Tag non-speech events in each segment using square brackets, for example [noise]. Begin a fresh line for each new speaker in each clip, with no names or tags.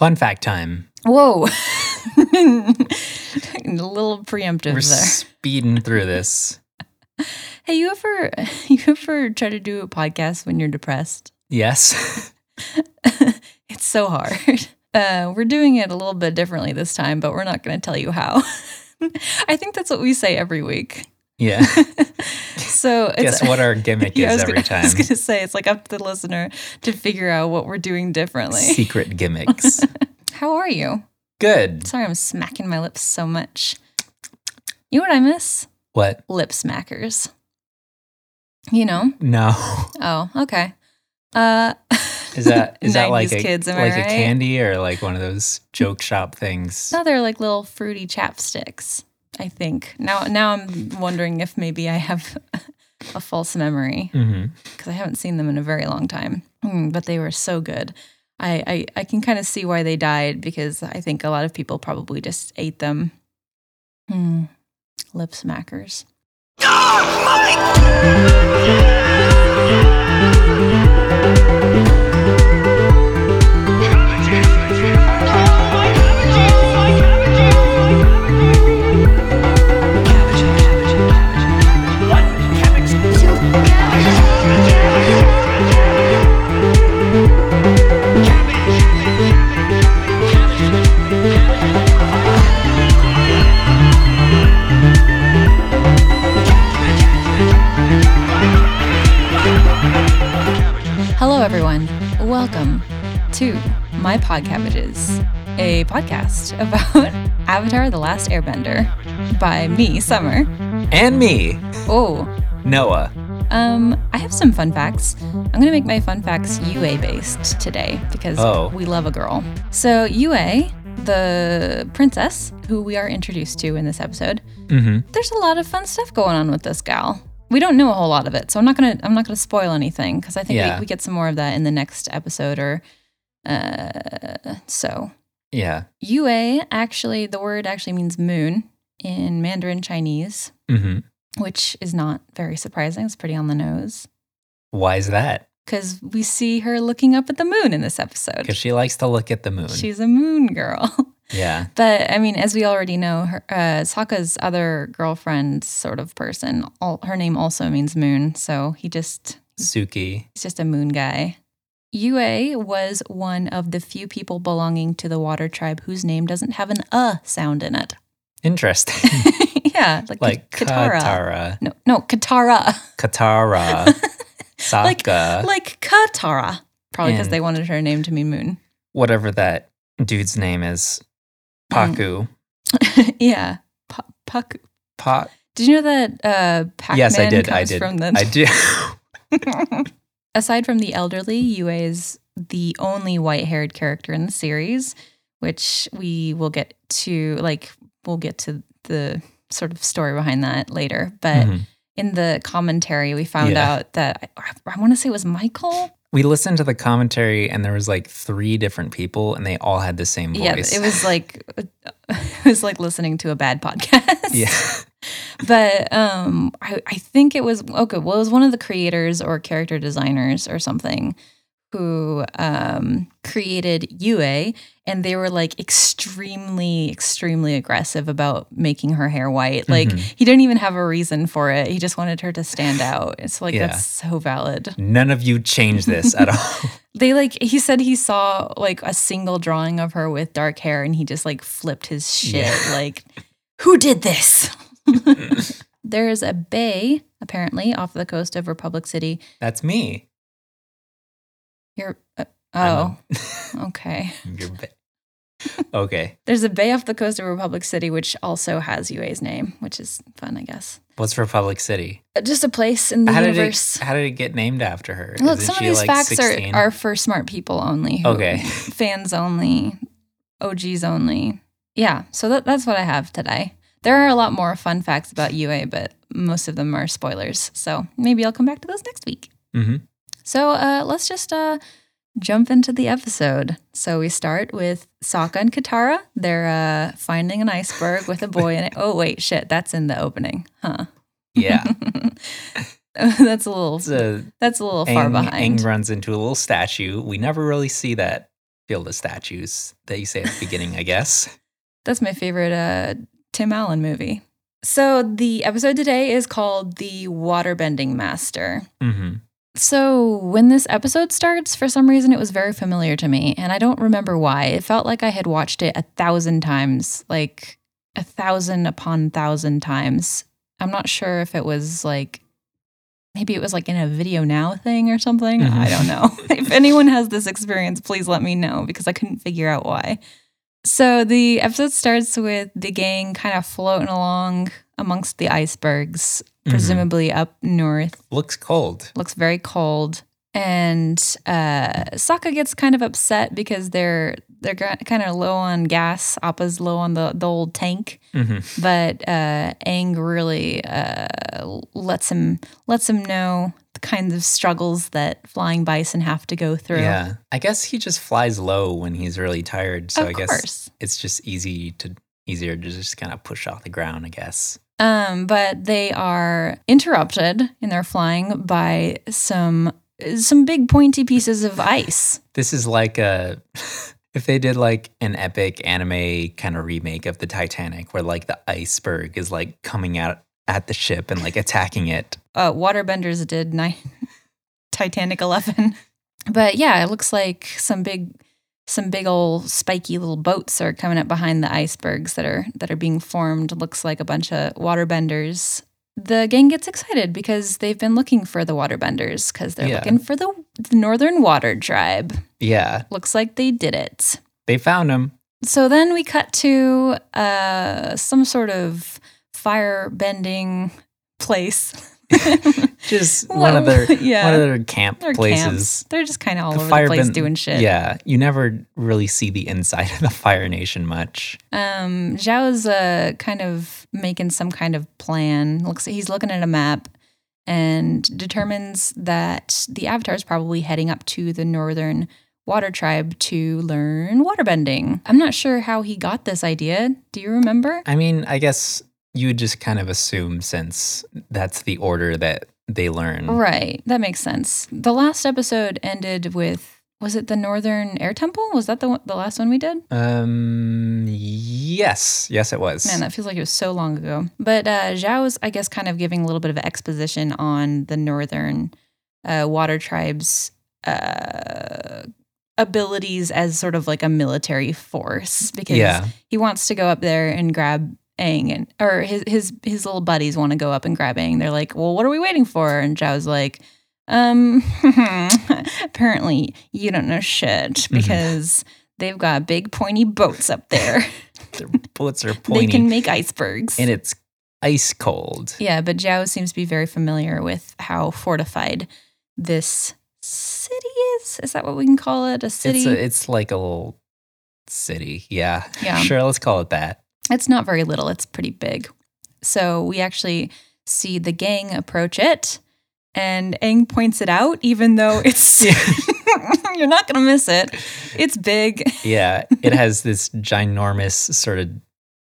Fun fact time.
Whoa. [laughs] a little preemptive
We're
there.
speeding through this.
Hey, you ever [laughs] you ever try to do a podcast when you're depressed?
Yes. [laughs]
It's so hard. Uh, we're doing it a little bit differently this time, but we're not going to tell you how. I think that's what we say every week.
Yeah. [laughs]
So it's,
Guess what our gimmick [laughs]
Yeah,
is every
gonna, I
time?
was going to say it's like up to the listener to figure out what we're doing differently.
Secret gimmicks. [laughs]
How are you?
Good.
Sorry, I'm smacking my lips so much. You know what I miss?
What?
Lip smackers. You know?
No.
Oh, okay. Uh,
Is that is that like
90s
a
kids, am I
like a candy or like one of those joke shop things?
no, they're like little fruity chapsticks. I think now. Now I'm wondering if maybe I have [laughs] a false memory because I haven't seen them in a very long time. Mm, but they were so good. I I, I can kind of see why they died because I think a lot of people probably just ate them. Mm, lip smackers. Hello, everyone. Welcome to My Pod Cabbages, a podcast [laughs] about Avatar The Last Airbender by me, Summer.
And me,
Oh,
Noah.
um, I have some fun facts. I'm going to make my fun facts Yue based today because
Oh.
we love a girl. So, Yue, the princess who we are introduced to in this episode,
hmm
there's a lot of fun stuff going on with this gal. We don't know a whole lot of it, so I'm not gonna I'm not gonna spoil anything because I think
Yeah.
we, we get some more of that in the next episode or uh so
Yeah.
Yue actually the word actually means moon in Mandarin Chinese,
hmm
which is not very surprising. It's pretty on the nose
Why is that?
Because we see her looking up at the moon in this episode.
Because she likes to look at the moon.
She's a moon girl. [laughs]
yeah.
But I mean, as we already know, her, uh, Sokka's other girlfriend, sort of person, all, her name also means moon. So he just
Suki.
he's just a moon guy. Yue was one of the few people belonging to the water tribe whose name doesn't have an uh sound in it. [laughs]
Interesting. [laughs]
yeah, like,
like
Katara.
Katara.
No, no, Katara.
Katara. Sokka.
like Katara. Probably because they wanted her name to mean moon.
whatever that dude's name is. Pakku. [laughs]
yeah. Pa- Puck.
Pa-
Did you know that uh, Pac-Man
yes, I did. I did.
from the
I did. [laughs]
Aside from the elderly, Yue is the only white haired character in the series, which we will get to, like, we'll get to the sort of story behind that later. But
Mhm.
In the commentary, we found
Yeah.
out that I, I want to say it was Michael.
We listened to the commentary, and there was like three different people, and they all had the same voice.
Yeah, it was [laughs] like, [laughs] it was like listening to a bad podcast.
yeah. [laughs]
but um I, I think it was okay well it was one of the creators or character designers or something who um created Yue and they were like extremely extremely aggressive about making her hair white like
Mhm.
he didn't even have a reason for it he just wanted her to stand out it's like
Yeah.
that's so valid
None of you changed this at all. [laughs]
they like he said he saw like a single drawing of her with dark hair and he just like flipped his shit
Yeah. [laughs]
like who did this [laughs] there's a bay apparently off the coast of republic city
That's me.
You're uh, oh okay [laughs]
you're ba- [laughs] okay.
there's a bay off the coast of republic city which also has Yue's name which is fun i guess
What's Republic City?
Uh, just a place in the
How
universe
did it? How did it get named after her?
Look,
Isn't
some of these
like,
facts
16?
are, are for smart people only. who-
Okay. [laughs]
fans only, OGs only. Yeah, so that, that's what I have today. There are a lot more fun facts about Yue, but most of them are spoilers. So maybe I'll come back to those next week.
Mhm.
So uh, let's just uh, jump into the episode. So we start with Sokka and Katara. They're uh, finding an iceberg with a boy in it. Oh, wait, shit. That's in the opening. Huh.
Yeah. [laughs]
that's a little that's a little far behind.
Aang runs into a little statue. We never really see that field of statues that you say at the beginning, I guess.
That's my favorite uh, Tim Allen movie. So the episode today is called The Waterbending Master.
hmm
So when this episode starts, for some reason it was very familiar to me, and I don't remember why. It felt like I had watched it a thousand times, like a thousand upon thousand times. I'm not sure if it was like maybe it was like in a video now thing or something.
Mhm.
I don't know. [laughs] if anyone has this experience, please let me know because I couldn't figure out why. So the episode starts with the gang kind of floating along amongst the icebergs,
Mhm.
presumably up north
Looks cold.
looks very cold and uh Sokka gets kind of upset because they're they're kind of low on gas Appa's low on the, the old tank
hmm
but uh Aang really uh lets him lets him know the kinds of struggles that flying bison have to go through
Yeah. I guess he just flies low when he's really tired. So
of
I guess it's just easy to easier to just kind of push off the ground, I guess.
Um, but they are interrupted in their flying by some some big pointy pieces of ice.
This is like a [laughs] if they did like an epic anime kind of remake of the Titanic where like the iceberg is like coming out at the ship and like attacking it.
uh, Waterbenders did nine, [laughs] Titanic 11. But yeah, it looks like some big some big old spiky little boats are coming up behind the icebergs that are that are being formed. Looks like a bunch of waterbenders. The gang gets excited because they've been looking for the waterbenders because they're
Yeah.
looking for the, the Northern Water Tribe.
Yeah.
Looks like they did it.
They found them.
So then we cut to uh, some sort of fire bending place. [laughs] [laughs]
Just one of their [laughs]
yeah,
one of their camp
their
places.
camps. They're just kind of all
The
over the place doing shit.
Yeah, you never really see the inside [laughs] of the Fire Nation much.
Um, Zhao's uh, kind of making some kind of plan. Looks, he's looking at a map and determines that the Avatar is probably heading up to the northern water tribe to learn waterbending. I'm not sure how he got this idea. Do you remember?
I mean, I guess you would just kind of assume since that's the order that they learn.
Right, that makes sense. The last episode ended with was it the Northern Air Temple? Was that the one, the last one we did?
Um. Yes. Yes, it was.
Man, that feels like it was so long ago. But uh, Zhao is, I guess, kind of giving a little bit of exposition on the Northern uh, Water Tribe's uh, abilities as sort of like a military force because
yeah.
he wants to go up there and grab Aang and or his his his little buddies want to go up and grab Aang. They're like, "Well, what are we waiting for?" And Zhao's like, "Um, [laughs] apparently you don't know shit
Mm-hmm.
because they've got big pointy boats up there. [laughs] [laughs]
Their bullets are pointy.
they can make icebergs."
and it's ice cold.
yeah, but Zhao seems to be very familiar with how fortified this city is. Is that what we can call it? A city?
It's a, it's like a little city. Yeah.
Yeah.
Sure. Let's call it that.
It's not very little, it's pretty big. So we actually see the gang approach it, and Aang points it out, even though [laughs] it's. [laughs] you're not going to miss it. It's big.
Yeah. [laughs] It has this ginormous sort of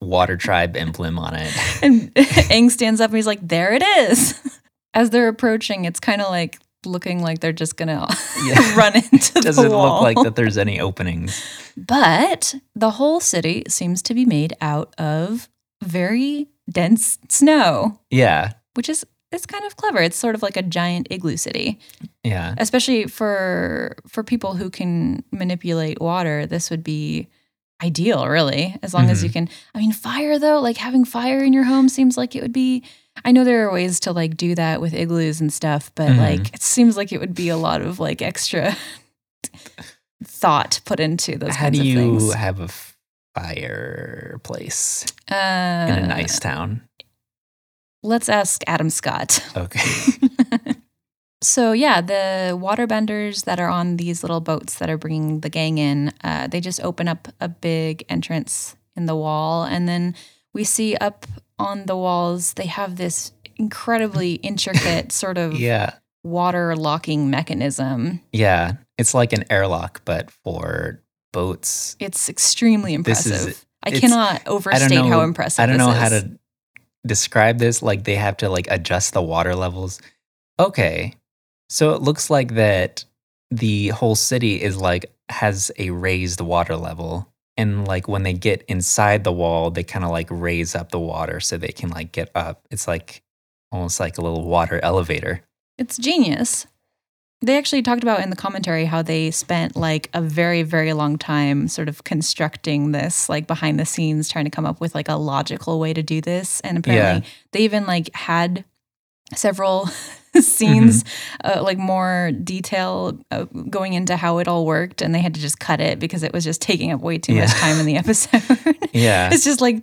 water tribe emblem on it.
And Aang stands up and he's like, there it is. As they're approaching, it's kind of like looking like they're just going to
Yeah. [laughs]
run into
Doesn't
the
look like that there's any openings.
But the whole city seems to be made out of very dense snow,
Yeah.
which is it's kind of clever. It's sort of like a giant igloo city.
Yeah.
Especially for for people who can manipulate water, this would be ideal, really. As long as mm-hmm. you can I mean fire though, like having fire in your home seems like it would be I know there are ways to like do that with igloos and stuff, but
Mhm.
like it seems like it would be a lot of like extra [laughs] thought put into those
How do you have a fireplace
Uh,
in a nice town?
Let's ask Adam Scott.
Okay. [laughs]
so yeah, the waterbenders that are on these little boats that are bringing the gang in, uh, they just open up a big entrance in the wall, and then we see up on the walls they have this incredibly [laughs] intricate sort of
yeah.
water locking mechanism.
Yeah. It's like an airlock, but for boats.
It's extremely impressive.
is-
I cannot overstate
don't know.
how impressive.
I don't know how to describe this. Like they have to like adjust the water levels. Okay. So it looks like that the whole city is like has a raised water level. And like when they get inside the wall, they kind of like raise up the water so they can like get up. It's like almost like a little water elevator.
It's genius. They actually talked about in the commentary how they spent like a very, very long time sort of constructing this, like behind the scenes, trying to come up with like a logical way to do this. And apparently, they even like had several [laughs] [laughs] scenes, uh, like more detail uh, going into how it all worked, and they had to just cut it because it was just taking up way too much time in the episode. [laughs]
Yeah. [laughs]
it's just like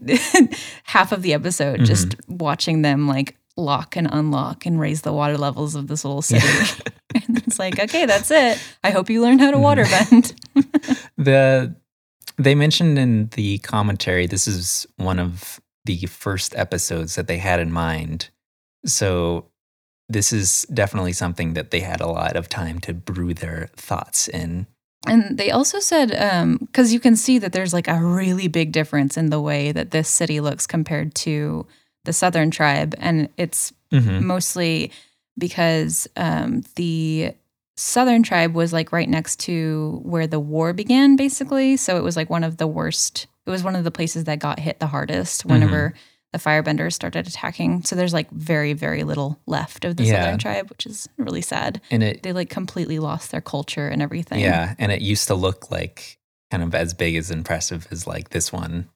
half of the episode just watching them like lock and unlock and raise the water levels of this little city. and it's like, okay, that's it. I hope you learned how to water bend.
The they mentioned in the commentary this is one of the first episodes that they had in mind. So this is definitely something that they had a lot of time to brew their thoughts in.
And they also said, because you can see that there's like a really big difference in the way that this city looks compared to the Southern tribe. And it's
Mhm.
mostly because um, the Southern tribe was like right next to where the war began, basically. So it was like one of the worst, it was one of the places that got hit the hardest whenever the firebenders started attacking. So there's like very, very little left of the
Yeah.
Southern tribe, which is really sad.
And it
They like completely lost their culture and everything.
yeah, and it used to look like kind of as big as impressive as like this one.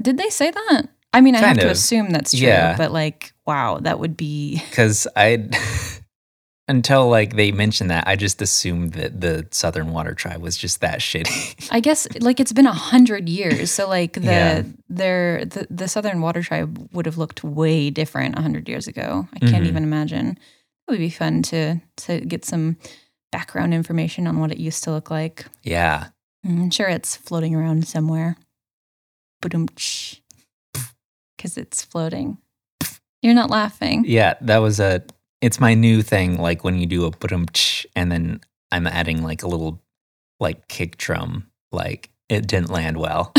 Did they say that? I mean, I have
Kind
to assume that's true,
Yeah.
but like, wow, that would be. [laughs]
Cuz I [laughs] until like they mentioned that, I just assumed that the Southern Water Tribe was just that shitty.
I guess like it's been a hundred years, so like the
Yeah.
their the, the Southern Water Tribe would have looked way different a hundred years ago. I can't
Mhm.
even imagine. It would be fun to to get some background information on what it used to look like.
yeah.
I'm sure it's floating around somewhere. Because it's floating. You're not laughing.
Yeah, that was a. It's my new thing. Like when you do a boom and then I'm adding like a little like kick drum. Like it didn't land well. [laughs]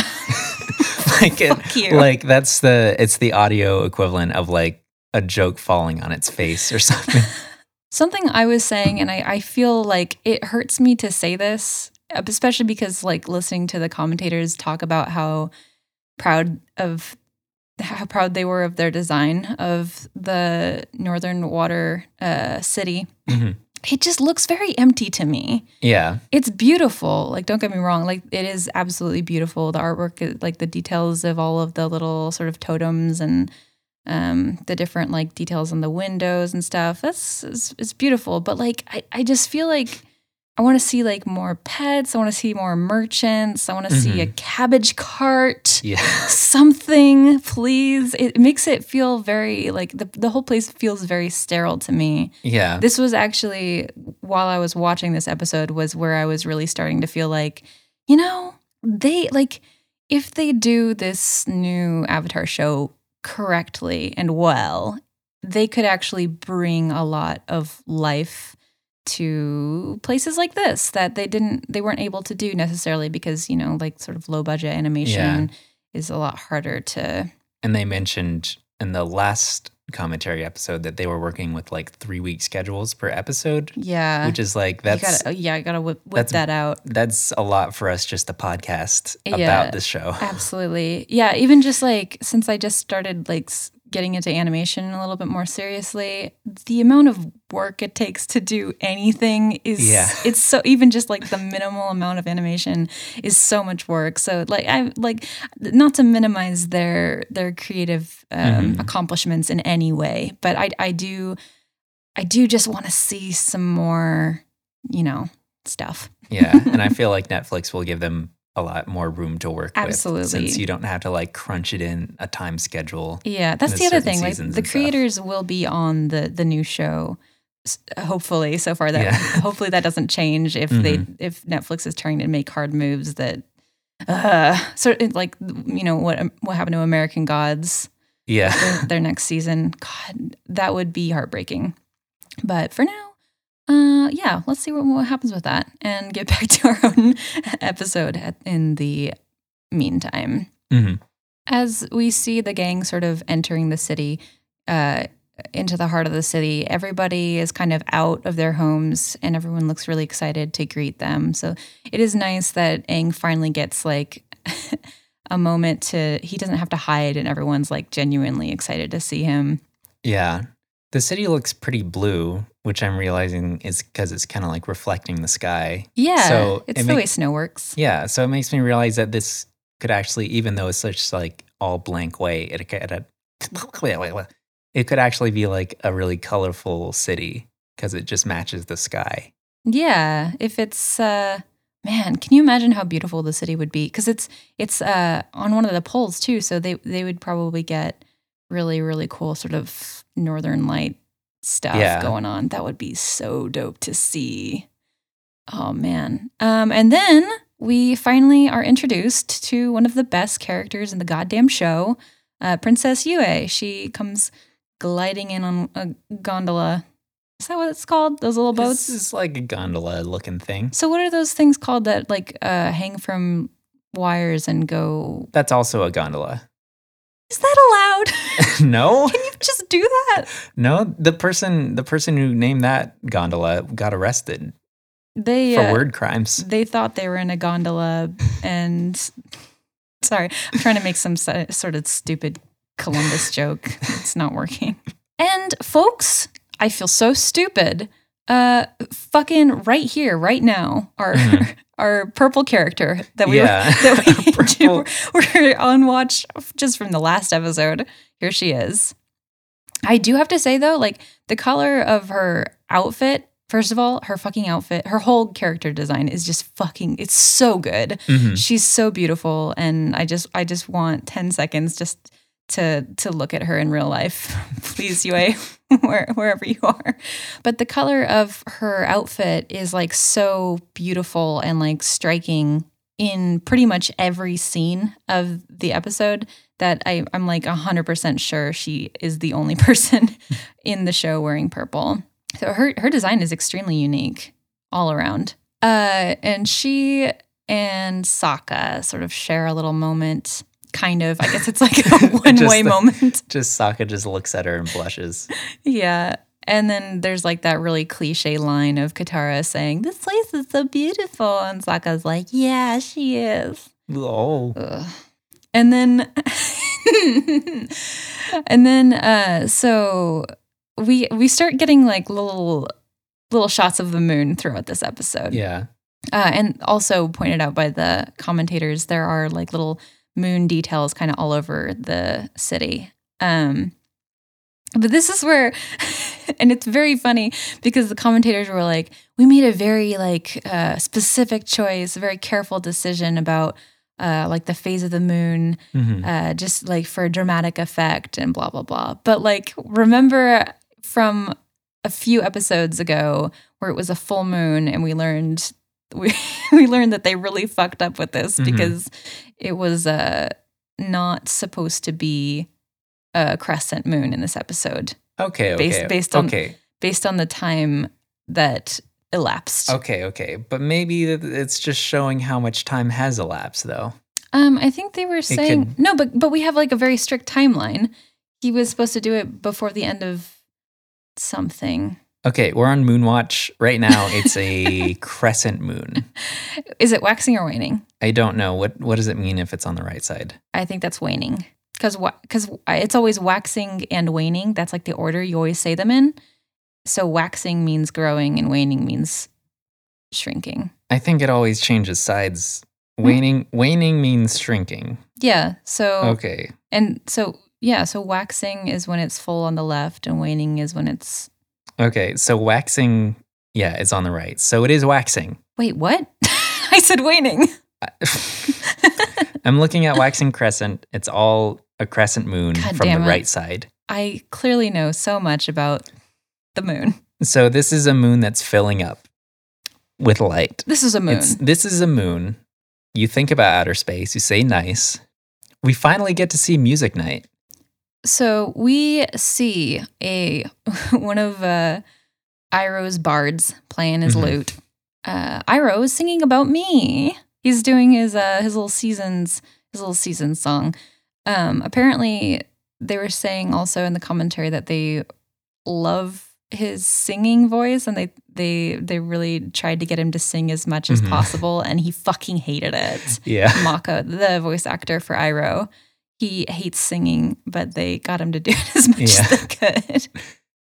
like it, like that's the it's the audio equivalent of like a joke falling on its face or [laughs] something. [laughs]
Something I was saying, and I, I feel like it hurts me to say this, especially because like listening to the commentators talk about how proud of how proud they were of their design of the Northern Water uh, City.
Mhm.
It just looks very empty to me.
Yeah,
It's beautiful. Like, don't get me wrong. Like, it is absolutely beautiful. The artwork, like the details of all of the little sort of totems and um, the different like details on the windows and stuff. That's it's, it's beautiful. But like, I, I just feel like I want to see like more pets. I want to see more merchants. I want to see a mm-hmm. cabbage cart.
yeah, [laughs]
Something, please. It makes it feel very like the, the whole place feels very sterile to me
yeah.
this was actually while I was watching this episode was where I was really starting to feel like, you know, they like if they do this new Avatar show correctly and well, they could actually bring a lot of life to places like this that they didn't they weren't able to do necessarily because, you know, like sort of low budget animation is a lot harder to
And they mentioned in the last commentary episode that they were working with like three week schedules per episode,
yeah.
which is like
you
that's
gotta, yeah, I gotta whip, whip that out.
that's a lot for us just to podcast
Yeah.
about this show. [laughs]
Absolutely. Yeah, even just like since I just started like getting into animation a little bit more seriously, the amount of work it takes to do anything is
Yeah.
it's so even just like the minimal amount of animation is so much work. So like I like not to minimize their their creative um,
Mhm.
accomplishments in any way, but I I do I do just want to see some more, you know, stuff.
Yeah, and I [laughs] feel like Netflix will give them a lot more room to work with
Absolutely.
since you don't have to like crunch it in a time schedule.
Yeah, that's
the
the other thing. Like the
and stuff.
creators will be on the the new show. Hopefully, so far that
Yeah. [laughs]
hopefully that doesn't change if they
Mhm.
if Netflix is trying to make hard moves that uh sort of like you know what what happened to American Gods
Yeah.
their, their next season. God, that would be heartbreaking. But for now, uh, yeah, let's see what, what happens with that and get [laughs] back to our own episode at, in the meantime
Mhm.
as we see the gang sort of entering the city, uh, into the heart of the city. Everybody is kind of out of their homes and everyone looks really excited to greet them. So it is nice that Aang finally gets like [laughs] a moment to, he doesn't have to hide and everyone's like genuinely excited to see him.
Yeah. The city looks pretty blue, which I'm realizing is because it's kind of like reflecting the sky.
Yeah.
So
it's
it
the
ma-
way snow works.
Yeah. So it makes me realize that this could actually, even though it's such like all blank way, it could, it could actually be like a really colorful city because it just matches the sky.
Yeah, if it's uh man, can you imagine how beautiful the city would be? Cuz it's it's uh on one of the poles too, so they they would probably get really really cool sort of northern light stuff
Yeah.
going on. That would be so dope to see. Oh man. Um and then we finally are introduced to one of the best characters in the goddamn show, uh, Princess Yue. She comes gliding in on a gondola. Is that what it's called? Those little boats?
This is like a gondola looking thing.
So what are those things called that like uh, hang from wires and go?
That's also a gondola.
Is that allowed? [laughs]
no, [laughs]
Can you just do that?
no. The person, the person who named that gondola got arrested
They
for
uh,
word crimes.
they thought they were in a gondola and sorry, I'm trying to make some sort of stupid Columbus joke. It's not working. And folks, I feel so stupid. Uh, fucking right here, right now, our
Mhm. [laughs]
our purple character that we
Yeah. [laughs]
that we [laughs] we're on watch just from the last episode. Here she is. I do have to say though, like the color of her outfit. First of all, her fucking outfit, her whole character design is just fucking. It's so good.
Mhm.
She's so beautiful, and I just, I just want ten seconds just to to look at her in real life, please, Yue, [laughs] where, wherever you are. But the color of her outfit is like so beautiful and like striking in pretty much every scene of the episode that I, I'm like 100% sure she is the only [laughs] person in the show wearing purple. So her, her design is extremely unique all around. Uh, and she and Sokka sort of share a little moment. Kind of. I guess it's like [laughs] a one way
the-
moment. [laughs]
Just Sokka just looks at her and blushes.
Yeah. And then there's like that really cliche line of Katara saying, This place is so beautiful. And Sokka's like, Yeah, she is.
Oh,
Ugh. And then, [laughs] and then, uh, so we we start getting like little little shots of the moon throughout this episode.
yeah.
Uh, and also pointed out by the commentators, there are like little moon details kind of all over the city. Um, but this is where, [laughs] and it's very funny because the commentators were like, we made a very like uh, specific choice, a very careful decision about uh, like the phase of the moon,
Mhm.
uh, just like for dramatic effect and blah blah blah. But like, remember from a few episodes ago where it was a full moon and we learned [laughs] we we learned that they really fucked up with this
Mhm.
because it was uh not supposed to be a crescent moon in this episode
Okay. Okay.
Based- based on-
okay.
based on the time that elapsed.
Okay. Okay. But maybe it's just showing how much time has elapsed, though.
Um, I think they were saying
could-
no, but but we have like a very strict timeline. He was supposed to do it before the end of something.
Okay, we're on Moonwatch right now. It's a [laughs] crescent moon.
Is it waxing or waning?
I don't know what what does it mean if it's on the right side.
I think that's waning because because it's always waxing and waning. That's like the order you always say them in. So waxing means growing and waning means shrinking.
I think it always changes sides.
Hmm.
Waning waning means shrinking.
Yeah. So
Okay.
and so yeah. So waxing is when it's full on the left, and waning is when it's
Okay, so waxing yeah, it's on the right. So it is waxing.
wait. What? [laughs] I said waning. [laughs]
I'm looking at waxing crescent. It's all a crescent moon
God
from the
it.
right side.
I clearly know so much about the moon.
So this is a moon that's filling up with light.
This is a moon.
It's this is a moon. You think about outer space, you say nice. We finally get to see music night.
So we see a [laughs] one of uh, Iroh's bards playing his
Mhm.
lute. Uh, Iroh is singing about me. He's doing his uh, his little seasons his little seasons song. Um, apparently, they were saying also in the commentary that they love his singing voice and they they they really tried to get him to sing as much as
Mhm.
possible and he fucking hated it. [laughs]
Yeah.
Mako, the voice actor for Iroh, he hates singing, but they got him to do it [laughs] as much
Yeah.
as they could.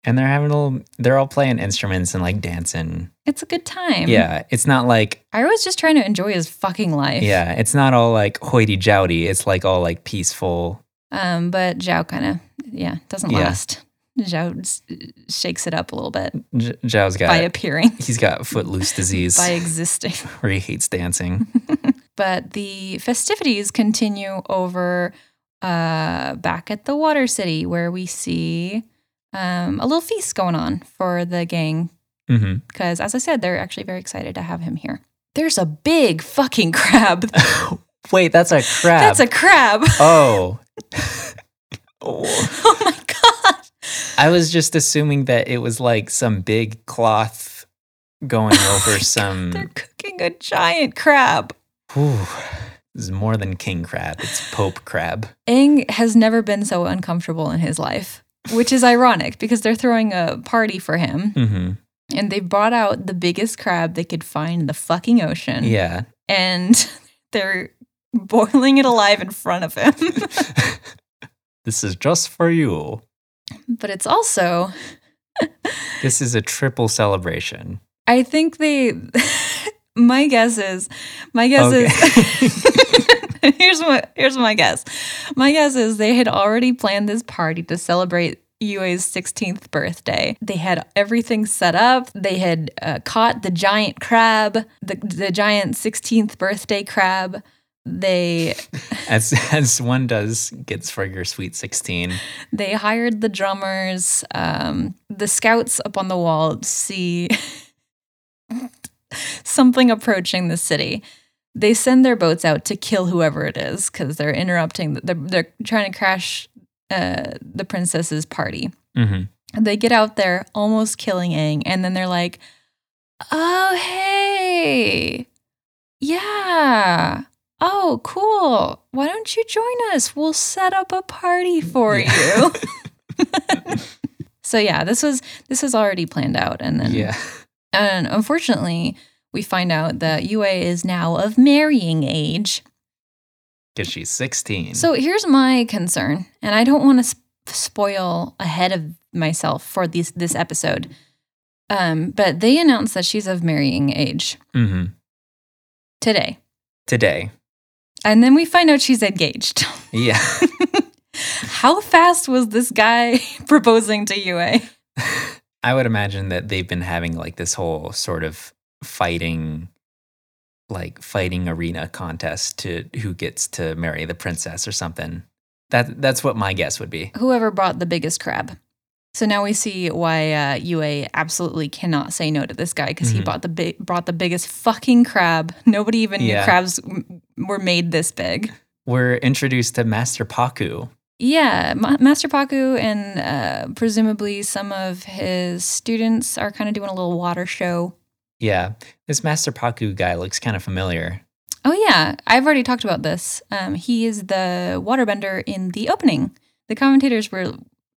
And they're having a little, they're all playing instruments and like dancing.
It's a good time.
Yeah. It's not like,
I was just trying to enjoy his fucking life.
yeah, it's not all like hoity jowdy. It's like all like peaceful.
Um, but Zhao kind of, yeah, doesn't
Yeah.
last. Zhao shakes it up a little bit
J- Zhao's got,
by appearing, [laughs]
he's got footloose disease [laughs]
by existing.
where he hates dancing.
but the festivities continue over uh, back at the Water City, where we see um, a little feast going on for the gang.
mm-hmm
Because, as I said, they're actually very excited to have him here. There's a big fucking crab. [laughs]
Wait, that's a crab.
That's a crab.
oh. [laughs] oh.
oh my god.
I was just assuming that it was like some big cloth going over some.
They're cooking a giant crab.
Whew, is more than king crab. It's Pope crab.
Aang has never been so uncomfortable in his life, which is ironic because they're throwing a party for him
hmm
and they brought out the biggest crab they could find in the fucking ocean.
Yeah.
And [laughs] they're boiling it alive in front of him. [laughs]
this is just for you.
but it's also,
This is a triple celebration.
I think they, [laughs] my guess is, my guess is, [laughs] here's what, here's my guess. My guess is they had already planned this party to celebrate Yue's 16th birthday. They had everything set up. They had uh, caught the giant crab, the, the giant 16th birthday crab. They [laughs]
As as one does gets for your sweet 16.
they hired the drummers. Um, the scouts up on the wall see [laughs] [laughs] something approaching the city. They send their boats out to kill whoever it is because they're interrupting. They're, they're trying to crash uh, the princess's party.
hmm
They get out there, almost killing Aang, and then they're like, "Oh hey, yeah." Oh, cool. Why don't you join us? We'll set up a party for you. [laughs] [laughs] so yeah, this was this was already planned out and then
Yeah.
And unfortunately, we find out that Yue is now of marrying age.
Because she's 16.
So here's my concern, and I don't want to sp- spoil ahead of myself for this this episode. Um, but they announced that she's of marrying age
hmm
today,
Today.
and then we find out she's engaged. [laughs]
Yeah.
How fast was this guy [laughs] proposing to Yue? [laughs]
I would imagine that they've been having like this whole sort of fighting, like fighting arena contest to who gets to marry the princess or something. That that's what my guess would be.
Whoever brought the biggest crab. So now we see why uh, Yue absolutely cannot say no to this guy because he
Mhm.
bought the big, brought the biggest fucking crab. Nobody even knew crabs m- were made this big.
We're introduced to Master Pakku.
Yeah, Ma- Master Pakku and uh, presumably some of his students are kind of doing a little water show.
Yeah, this Master Pakku guy looks kind of familiar.
Oh yeah, I've already talked about this. Um, he is the waterbender in the opening. The commentators were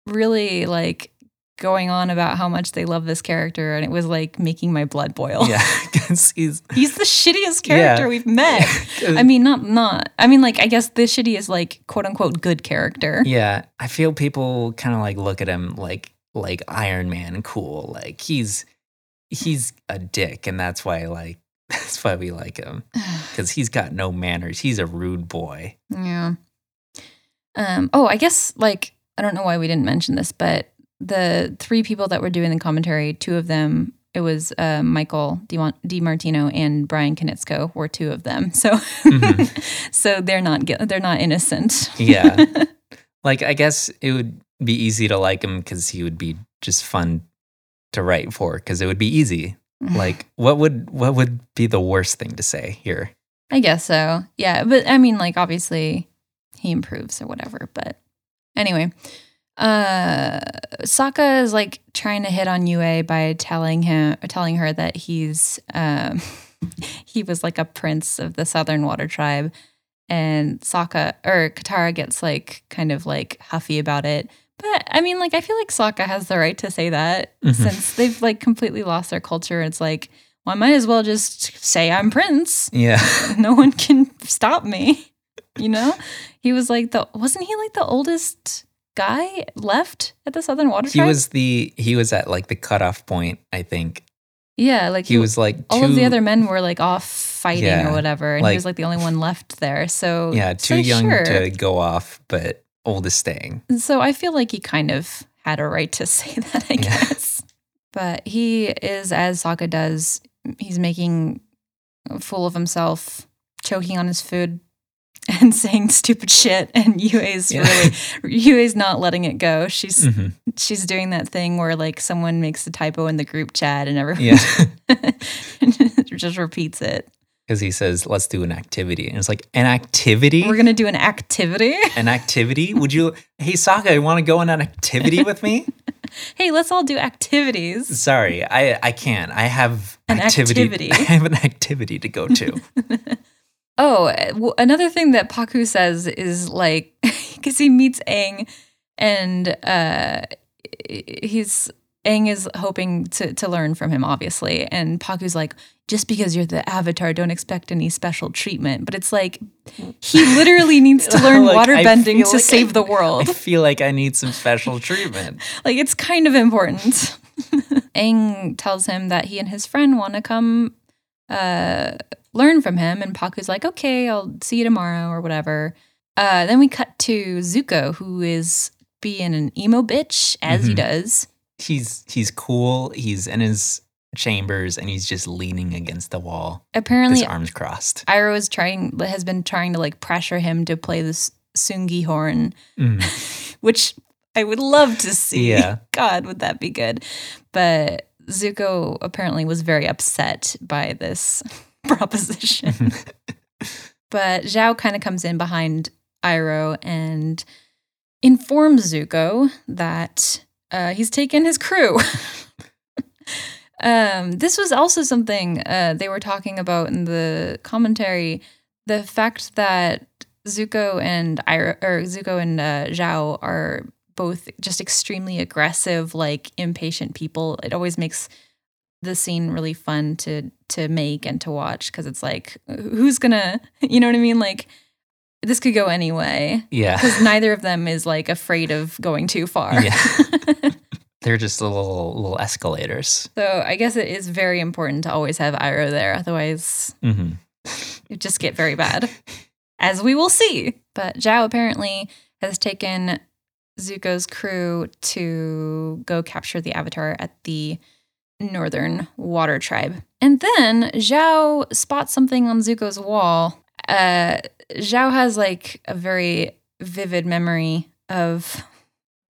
really like going on about how much they love this character, and it was like making my blood boil.
Yeah, [laughs] 'cause he's. [laughs]
He's the shittiest character
Yeah.
we've met. I mean, not not. I mean, like I guess the shittiest like quote unquote good character.
Yeah, I feel people kind of like look at him like like Iron Man cool. Like he's he's a dick and that's why like [laughs] that's why we like him [sighs] cuz he's got no manners. He's a rude boy.
Yeah. Um, oh, I guess like I don't know why we didn't mention this, but the three people that were doing the commentary, two of them, it was uh, Michael Di, Di Martino and Bryan Konietzko were two of them. [laughs] So,
Mhm.
so they're not they're not innocent.
Yeah. [laughs] Like I guess it would be easy to like him cuz he would be just fun to write for cuz it would be easy. Like what would what would be the worst thing to say here?
I guess so. Yeah, but I mean, like obviously he improves or whatever. But anyway, uh, Sokka is like trying to hit on Yue by telling him, telling her that he's um, [laughs] he was like a prince of the Southern Water Tribe, and Sokka or Katara gets like kind of like huffy about it. But I mean, like, I feel like Sokka has the right to say that
Mhm.
since they've like completely lost their culture. It's like, well, I might as well just say I'm Prince.
Yeah. [laughs]
no one can stop me. You know, he was like the wasn't he like the oldest guy left at the Southern Water
He was the he was at like the cutoff point, I think.
yeah, like
He was like
all of the other men were like off fighting
Yeah,
or whatever, and he was like the only one left there. So
Yeah,
so
too young
sure.
to go off, but oldest staying.
So I feel like he kind of had a right to [laughs] say that, I
Yeah.
guess. But he is, as Sokka does, he's making a fool of himself, choking on his food [laughs] and saying stupid shit. And Yue's
Yeah.
really, Yue's not letting it go. She's
Mhm.
she's doing that thing where like someone makes a typo in the group chat and everyone
Yeah. [laughs]
just repeats it.
Because he says, let's do an activity. And it's like, an activity?
We're gonna do an activity.
an activity? Would you, hey, Sokka, you want to go on an activity with me? [laughs]
Hey, let's all do activities.
Sorry, I, I can't. I have
An
activity.
activity.
I have an activity to go to.
Oh, uh, w- another thing that Pakku says is like, [laughs] because he meets Aang, and uh, he's Aang is hoping to to learn from him, obviously, and Pakku's like, just because you're the Avatar, don't expect any special treatment. But it's like he [laughs] literally needs to [laughs] learn
Like,
water bending to
like
save
I-
the world.
I feel like I need some special treatment.
like it's kind of important. Aang tells him that he and his friend want to come uh, learn from him, and Pakku's like, "Okay, I'll see you tomorrow or whatever." Uh, then we cut to Zuko, who is being an emo bitch as he
Mhm.
does.
He's he's cool. He's in his chambers and he's just leaning against the wall,
Apparently,
his arms crossed.
Iroh is trying has been trying to like pressure him to play this Tsungi horn,
Mm. [laughs]
which I would love to see.
Yeah. [laughs]
God, would that be good? But Zuko apparently was very upset by this proposition. [laughs] but Zhao kind of comes in behind Iroh and informs Zuko that uh, he's taken his crew. [laughs] um, this was also something uh, they were talking about in the commentary. The fact that Zuko and Iroh, or Zuko and uh, Zhao are both just extremely aggressive, like impatient people. It always makes the scene really fun to to make and to watch because it's like who's gonna [laughs] you know what I mean like this could go any way
yeah.
because neither of them is like afraid of going too far.
Yeah. [laughs] They're just little little escalators.
so I guess it is very important to always have Iroh there, otherwise
hmm
it just get very bad, as we will see. But Zhao apparently has taken Zuko's crew to go capture the Avatar at the Northern Water Tribe. And then Zhao spots something on Zuko's wall. Uh, Zhao has like a very vivid memory of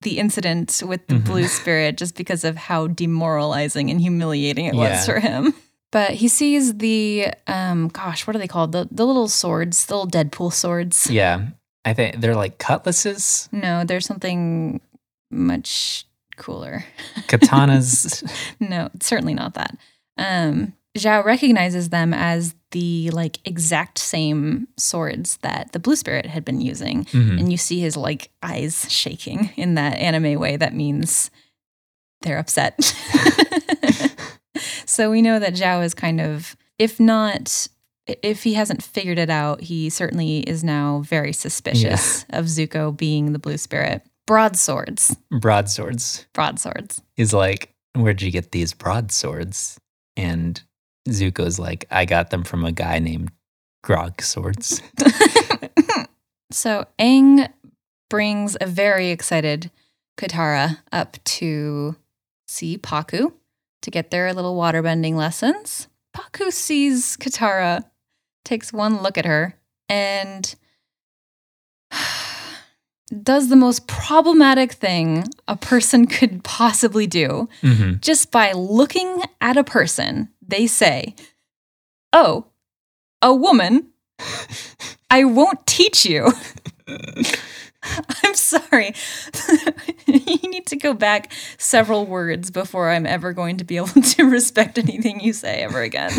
the incident with the
Mhm.
blue [laughs] spirit just because of how demoralizing and humiliating it was for him. But he sees the um gosh, what are they called? The the little swords, the little Deadpool swords.
Yeah. I think they're like cutlasses,
No, there's something much cooler.
katanas. [laughs]
No, certainly not that. Um, Zhao recognizes them as the like exact same swords that the Blue Spirit had been using,
Mhm.
and you see his like eyes shaking in that anime way. That means they're upset. [laughs] so we know that Zhao is kind of, if not, if he hasn't figured it out, he certainly is now very suspicious of Zuko being the Blue Spirit. Broadswords,
Broadswords.
broadswords.
He's like, Where'd you get these broadswords? And Zuko's like, I got them from a guy named Grog Swords. [laughs]
so Aang brings a very excited Katara up to see Pakku to get their little waterbending lessons. Pakku sees Katara, takes one look at her, and [sighs] does the most problematic thing a person could possibly do.
hmm
Just by looking at a person, they say, Oh, a woman. I won't teach you. [laughs] I'm sorry. [laughs] you need to go back several words before I'm ever going to be able [laughs] to respect anything you say ever again.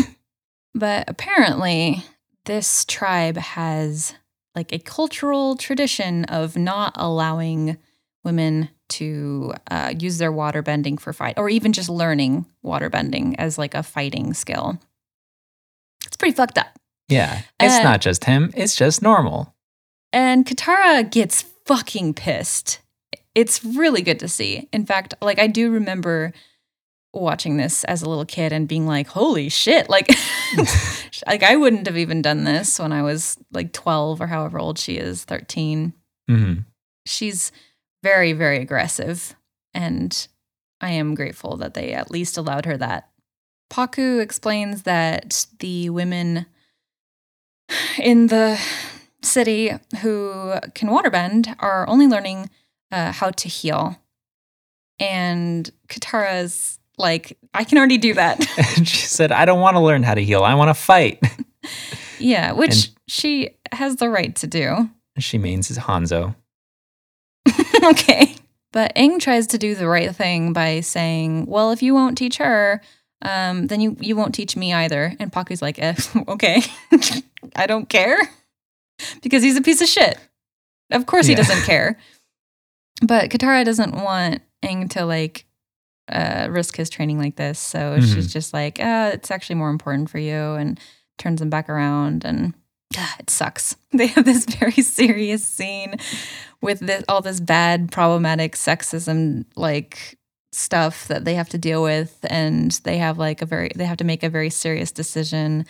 But apparently, this tribe has like a cultural tradition of not allowing women to uh, use their water bending for fight, or even just learning water bending as like a fighting skill. It's pretty fucked up.
Yeah. It's not just him, it's just normal.
And Katara gets fucking pissed. It's really good to see. In fact, like I do remember watching this as a little kid and being like, "Holy shit!" Like, [laughs] [laughs] like I wouldn't have even done this when I was like twelve or however old she is, thirteen.
hmm
She's very, very aggressive, and I am grateful that they at least allowed her that. Pakku explains that the women in the city who can waterbend are only learning uh, how to heal. And Katara's like, I can already do that. [laughs]
She said, I don't want to learn how to heal. I want to fight.
yeah, which
And-
she has the right to do.
she means is Hanzo. [laughs]
okay. But Aang tries to do the right thing by saying, "Well, if you won't teach her, um, then you you won't teach me either." And Pakku's like, eh, [laughs] "Okay, I don't care," because he's a piece of shit. Of course, he
Yeah.
doesn't care. But Katara doesn't want Aang to like uh, risk his training like this, so
Mhm.
she's just like, "Ah, it's actually more important for you," and turns him back around and. [sighs] ah, It sucks. [laughs] They have this very [laughs] serious scene with this, all this bad problematic sexism like stuff that they have to deal with and they have like a very they have to make a very serious decision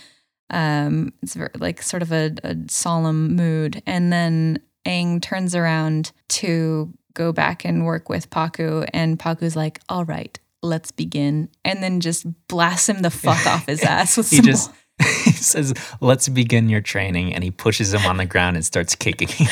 um it's very, like sort of a, a solemn mood and then Aang turns around to go back and work with Pakku and Pakku's like all right let's begin and then just blast him the fuck off his [laughs] ass with [laughs]
He
some
just [laughs] he says, Let's begin your training. And he pushes him on the ground and starts kicking him.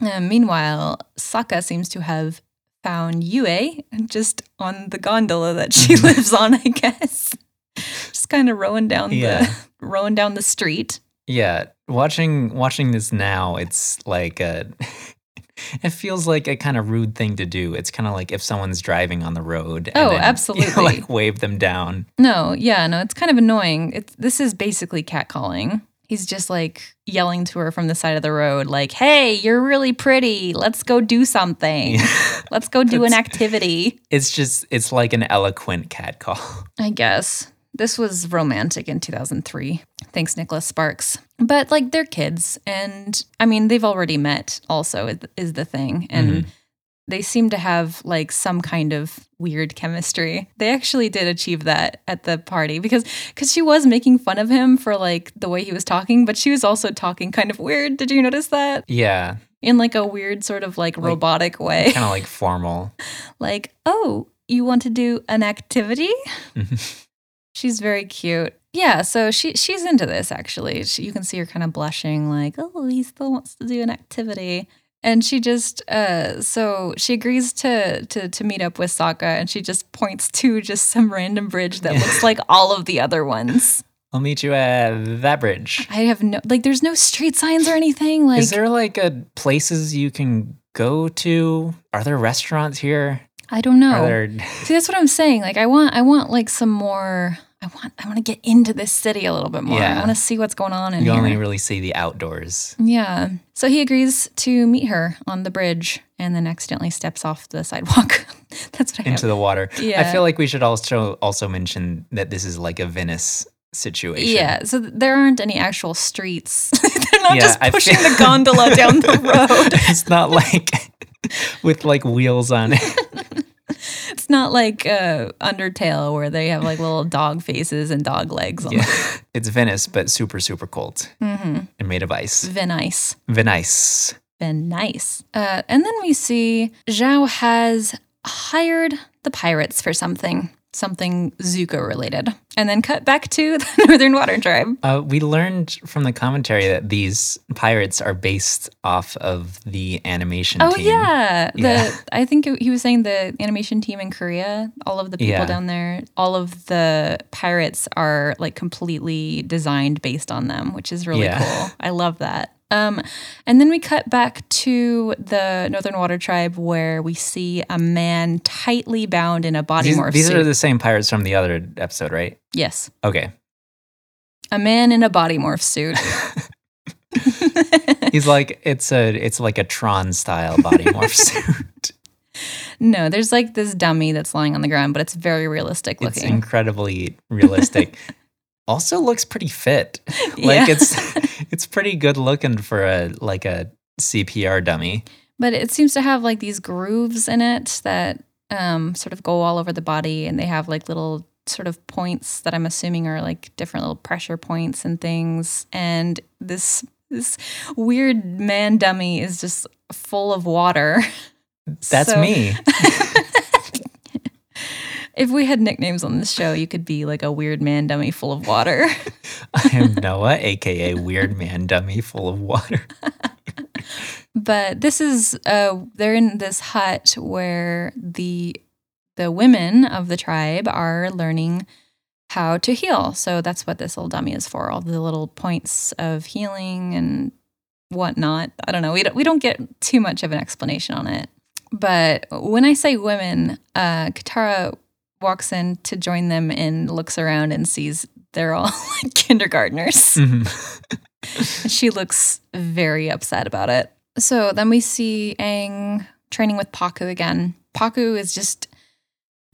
Uh, meanwhile, Sokka seems to have found Yue just on the gondola that she lives on, I guess. Just kind of rowing down
Yeah.
the rowing down the street.
Yeah. Watching watching this now, it's like a [laughs] it feels like a kind of rude thing to do. It's kind of like if someone's driving on the road.
Oh,
and then, [laughs] you know,
absolutely.
like wave them down.
No, yeah, no, it's kind of annoying. It's this is basically catcalling. He's just like yelling to her from the side of the road, like, "Hey, you're really pretty. Let's go do something. Let's go [laughs] do an activity."
It's just it's like an eloquent cat call.
I guess. This was romantic in 2003. Thanks, Nicholas Sparks. But like they're kids, and I mean, they've already met, also, is- the thing. And
Mhm.
they seem to have like some kind of weird chemistry. They actually did achieve that at the party because because she was making fun of him for like the way he was talking, but she was also talking kind of weird. Did you notice that?
Yeah,
In like a weird sort of like
Like-
robotic way.
kind of like formal. [laughs]
like, oh, you want to do an activity? She's very cute. Yeah, so she she's into this actually. She, you can see her kind of blushing, like, oh, he still wants to do an activity. And she just uh so she agrees to to to meet up with Sokka and she just points to just some random bridge that looks [laughs] like all of the other ones.
I'll meet you at that bridge.
I have no like there's no street signs or anything. Like
Is there like a places you can go to? Are there restaurants here?
I don't know.
There [laughs]
See, that's what I'm saying. Like, I want, I want like some more. I want, I want to get into this city a little bit more.
Yeah.
I want to see what's going on in
you
here.
only really see the outdoors?
yeah. So he agrees to meet her on the bridge, and then accidentally steps off the sidewalk. [laughs] that's what I
into
have.
the water.
Yeah.
I feel like we should also also mention that this is like a Venice situation.
Yeah. So there aren't any actual streets. [laughs] They're not
Yeah,
just pushing
feel-
the gondola down the road.
it's not like with like wheels on it.
Not like uh, Undertale where they have like little [laughs] dog faces and dog legs on
Yeah. [laughs] It's Venice, but super, super cold
mm-hmm.
and made of ice.
Venice.
Venice.
Venice. Uh, and then we see Zhao has hired the pirates for something, something Zuko related. And then cut back to [laughs] the Northern Water Tribe.
Uh, we learned from the commentary that these pirates are based off of the animation
Oh
team.
yeah, the I think he was saying the animation team in Korea, all of the people
Yeah.
down there, all of the pirates are like completely designed based on them, which is really
Yeah.
cool. I love that. Um, and then we cut back to the Northern Water Tribe where we see a man tightly bound in a body
These,
morph
these
suit.
These are the same pirates from the other episode, right?
yes,
Okay.
a man in a body morph suit. [laughs] [laughs]
He's like it's a it's like a Tron style body morph [laughs] suit.
no, there's like this dummy that's lying on the ground, but it's very realistic looking.
It's incredibly realistic. Also looks pretty fit. [laughs] Like
Yeah.
it's [laughs] it's pretty good looking for a like a CPR dummy.
but it seems to have like these grooves in it that um, sort of go all over the body, and they have like little sort of points that I'm assuming are like different little pressure points and things. And this this weird man dummy is just full of water. [laughs]
That's
So-
me.
If we had nicknames on this show, you could be like a weird man dummy full of water. [laughs]
I am Noah, aka Weird Man Dummy full of water. [laughs]
but this is uh they're in this hut where the the women of the tribe are learning how to heal. So that's what this little dummy is for. All the little points of healing and whatnot. I don't know. We don't, we don't get too much of an explanation on it. But when I say women, uh, Katara walks in to join them and looks around and sees they're all [laughs] like kindergartners.
Mhm. [laughs]
She looks very upset about it. So then we see Aang training with Pakku again. Pakku is just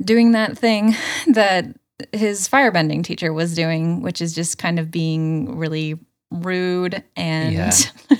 doing that thing [laughs] that his firebending teacher was doing, which is just kind of being really rude and
Yeah.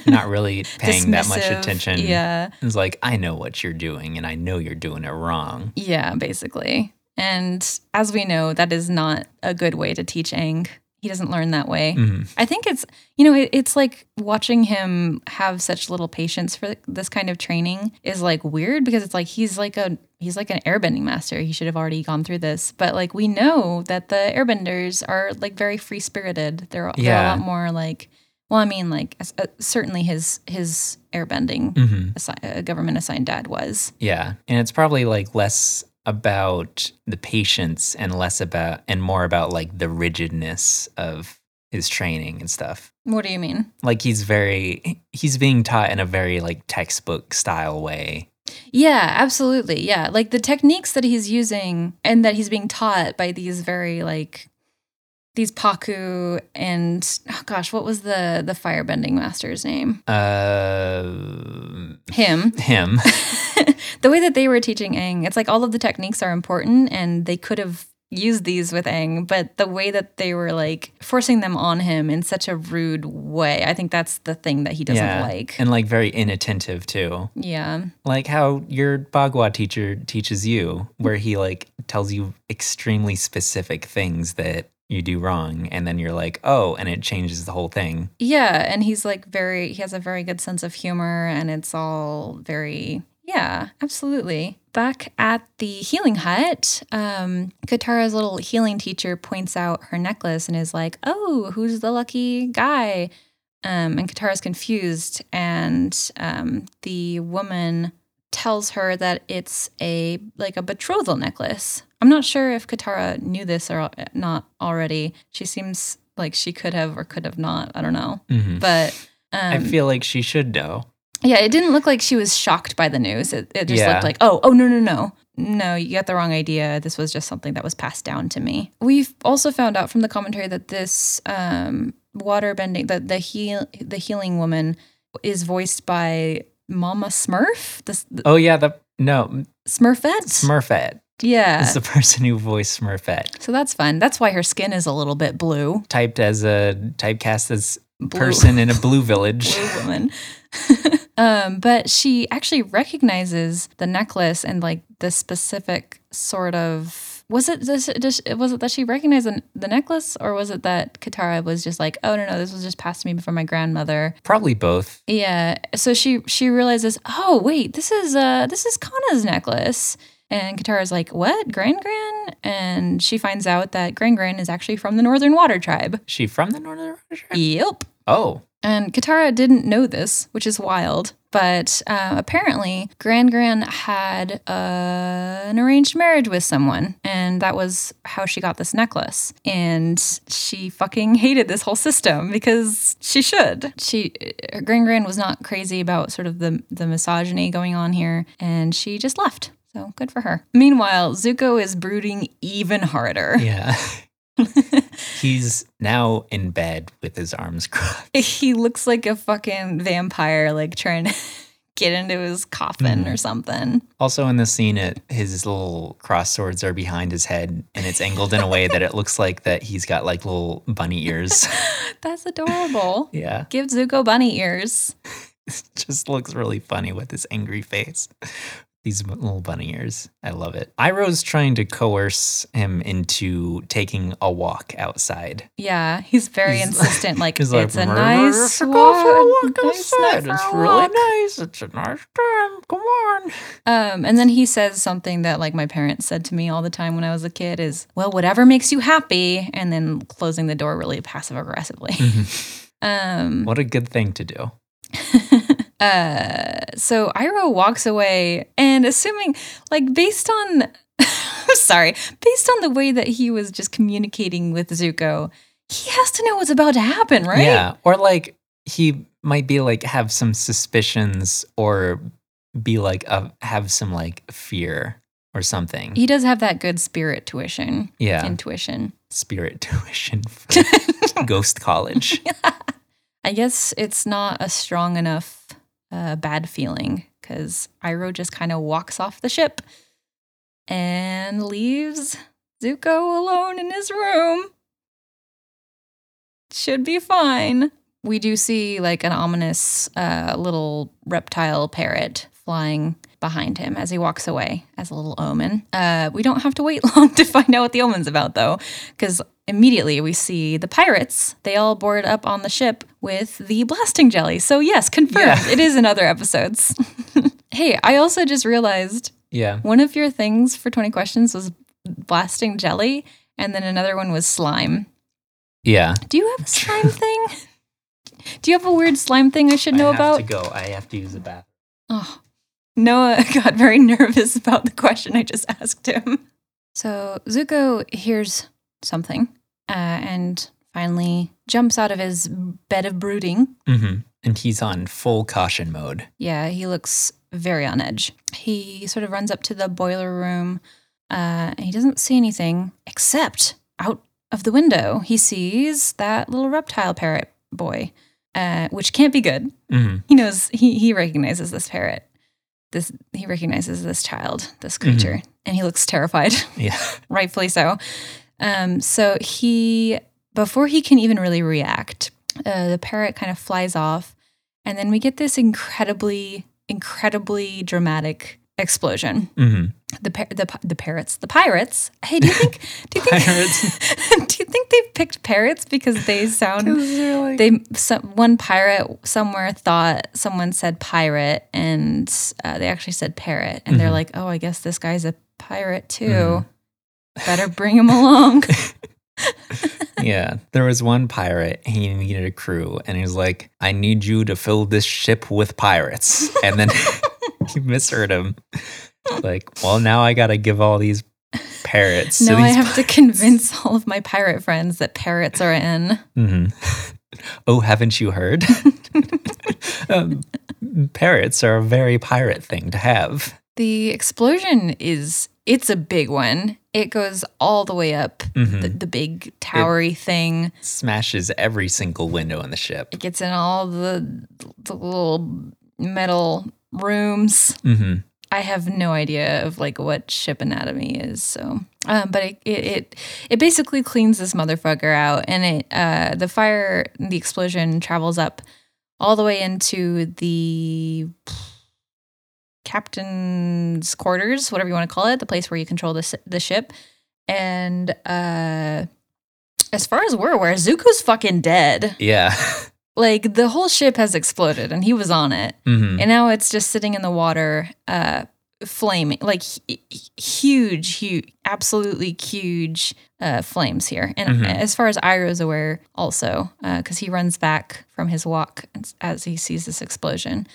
Not really paying that much attention.
Yeah.
It's like, I know what you're doing and I know you're doing it wrong.
Yeah, basically. And as we know, that is not a good way to teach Aang. He doesn't learn that way.
Mhm.
I think it's you know it, it's like watching him have such little patience for this kind of training is like weird because it's like he's like a he's like an airbending master. He should have already gone through this, but like we know that the airbenders are like very free spirited. They're, they're a lot more like well, I mean like uh, certainly his his airbending
Mhm.
assi- uh, government assigned dad was.
Yeah. And it's probably like less about the patience and less about, and more about like the rigidness of his training and stuff.
What do you mean?
Like he's very, he's being taught in a very like textbook style way.
Yeah, absolutely. Yeah. Like the techniques that he's using and that he's being taught by these very like these Pakku and oh gosh, what was the the firebending master's name?
Uh,
Him.
him. [laughs]
the way that they were teaching Aang, it's like all of the techniques are important and they could have used these with Aang, but the way that they were like forcing them on him in such a rude way, I think that's the thing that he doesn't
yeah.
like.
And like very inattentive too.
yeah.
Like how your Bagua teacher teaches you, where he like tells you extremely specific things that you do wrong. And then you're like, oh, and it changes the whole thing.
Yeah, and he's like very he has a very good sense of humor and it's all very yeah, absolutely. Back at the healing hut, um, Katara's little healing teacher points out her necklace and is like, "Oh, who's the lucky guy?" Um, and Katara's confused, and um, the woman tells her that it's a like a betrothal necklace. I'm not sure if Katara knew this or not already. She seems like she could have or could have not. I don't know,
Mhm.
but um,
I feel like she should know.
Yeah, it didn't look like she was shocked by the news. It, it just
Yeah.
looked like, oh, oh, no, no, no. No, you got the wrong idea. This was just something that was passed down to me. We've also found out from the commentary that this um, water bending, the the heal, the healing woman, is voiced by Mama Smurf, the
Oh yeah, the no
Smurfette.
Smurfette
yeah.
is the [laughs] person who voiced Smurfette,
so that's fun. That's why her skin is a little bit blue.
typed as a typecast as
Blue.
person in a blue [laughs] village.
blue woman. [laughs] um, but she actually recognizes the necklace and like the specific sort of was it this was it that she recognized the, the necklace or was it that Katara was just like oh no no this was just passed to me from my grandmother.
Probably both.
yeah. So she she realizes oh wait this is uh this is Kanna's necklace. And Katara's like what? Gran Gran and she finds out that Gran Gran is actually from the Northern Water Tribe.
She from the Northern Water Tribe?
yep
Oh,
and Katara didn't know this, which is wild. But uh, apparently, Gran Gran had uh, an arranged marriage with someone, and that was how she got this necklace. And she fucking hated this whole system because she should. She uh, Gran Gran was not crazy about sort of the the misogyny going on here, and she just left. So good for her. Meanwhile, Zuko is brooding even harder.
yeah. [laughs] He's now in bed with his arms [laughs] crossed.
he looks like a fucking vampire, like trying to [laughs] get into his coffin
Mhm.
or something.
Also, in this scene, it, his little cross swords are behind his head, and it's angled in a way that it looks like that he's got like little bunny ears. [laughs]
That's adorable.
yeah,
Give Zuko bunny ears.
it just looks really funny with his angry face. These little bunny ears. I love it. Iroh's trying to coerce him into taking a walk outside.
Yeah, he's very
He's-
insistent. [laughs] Like
He's
it's
like,
a nice
go for a
walk.
walk
nice
outside.
night
It's really
walk."
nice. It's a nice time. Come on.
Um, and then he says something that like my parents said to me all the time when I was a kid is, well, whatever makes you happy, and then closing the door really passive aggressively. [laughs] um,
what a good thing to do. [laughs]
uh, so Iroh walks away, and assuming, like, based on, [laughs] I'm sorry, based on the way that he was just communicating with Zuko, he has to know what's about to happen, right?
Yeah. Or like he might be like have some suspicions or be like uh, have some like fear or something.
He does have that good spirit tuition,
yeah.
intuition.
Spirit [laughs] tuition for [laughs] Ghost College.
I guess it's not a strong enough uh, bad feeling because Iroh just kind of walks off the ship and leaves Zuko alone in his room. Should be fine. We do see like an ominous uh, little reptile parrot flying behind him as he walks away as a little omen. Uh, we don't have to wait [laughs] long to find out what the omen's about though, because immediately we see the pirates. They all board up on the ship with the blasting jelly. So yes, confirmed.
Yeah.
It is in other episodes. [laughs] hey, I also just realized
Yeah.
one of your things for 20 questions was blasting jelly, and then another one was slime.
Yeah.
Do you have a slime [laughs] thing? Do you have a weird slime thing I should know
I have
about?
to go. I have to use the bathroom.
Oh, Noah [laughs] got very nervous about the question I just asked him. So Zuko hears something uh, and finally jumps out of his bed of brooding.
hmm And he's on full caution mode.
Yeah, he looks very on edge. He sort of runs up to the boiler room uh, and he doesn't see anything except out of the window. He sees that little reptile parrot boy, uh, which can't be good.
hmm
He knows, he, he recognizes this parrot. This he recognizes this child, this creature, and he looks terrified,
Yeah. [laughs]
rightfully so. Um, so he, before he can even really react, uh, the parrot kind of flies off, and then we get this incredibly, incredibly dramatic explosion.
hmm
The par- the the parrots, the pirates. Hey, do you think? Do you think? [laughs] do you think they picked parrots because they sound [laughs] they some, one pirate somewhere thought someone said pirate and uh, they actually said parrot and they're
Mhm.
like oh i guess this guy's a pirate too better bring him along [laughs]
yeah. There was one pirate, he needed a crew, and he was like, I need you to fill this ship with pirates. [laughs] And then [laughs] he misheard him. Like, well, now I got to give all these parrots.
now i have to convince all of my pirate friends that parrots are in
Mhm. [laughs] Oh, haven't you heard? um, parrots are a very pirate thing to have.
the explosion is it's a big one it goes all the way up
Mhm.
the, the big towery thing
Smashes every single window in the ship.
it gets in all the the little metal rooms
hmm
I have no idea of like what ship anatomy is. So, um, but it, it it it basically cleans this motherfucker out, and it uh, the fire, the explosion travels up all the way into the captain's quarters, whatever you want to call it, the place where you control the the ship, and uh, as far as we're aware, Zuko's fucking dead.
Yeah. [laughs]
Like the whole ship has exploded, and he was on it
hmm
and now it's just sitting in the water uh flaming like hu- huge huge absolutely huge uh flames here and
Mhm.
as far as Iroh's aware also because he runs back from his walk as he sees this explosion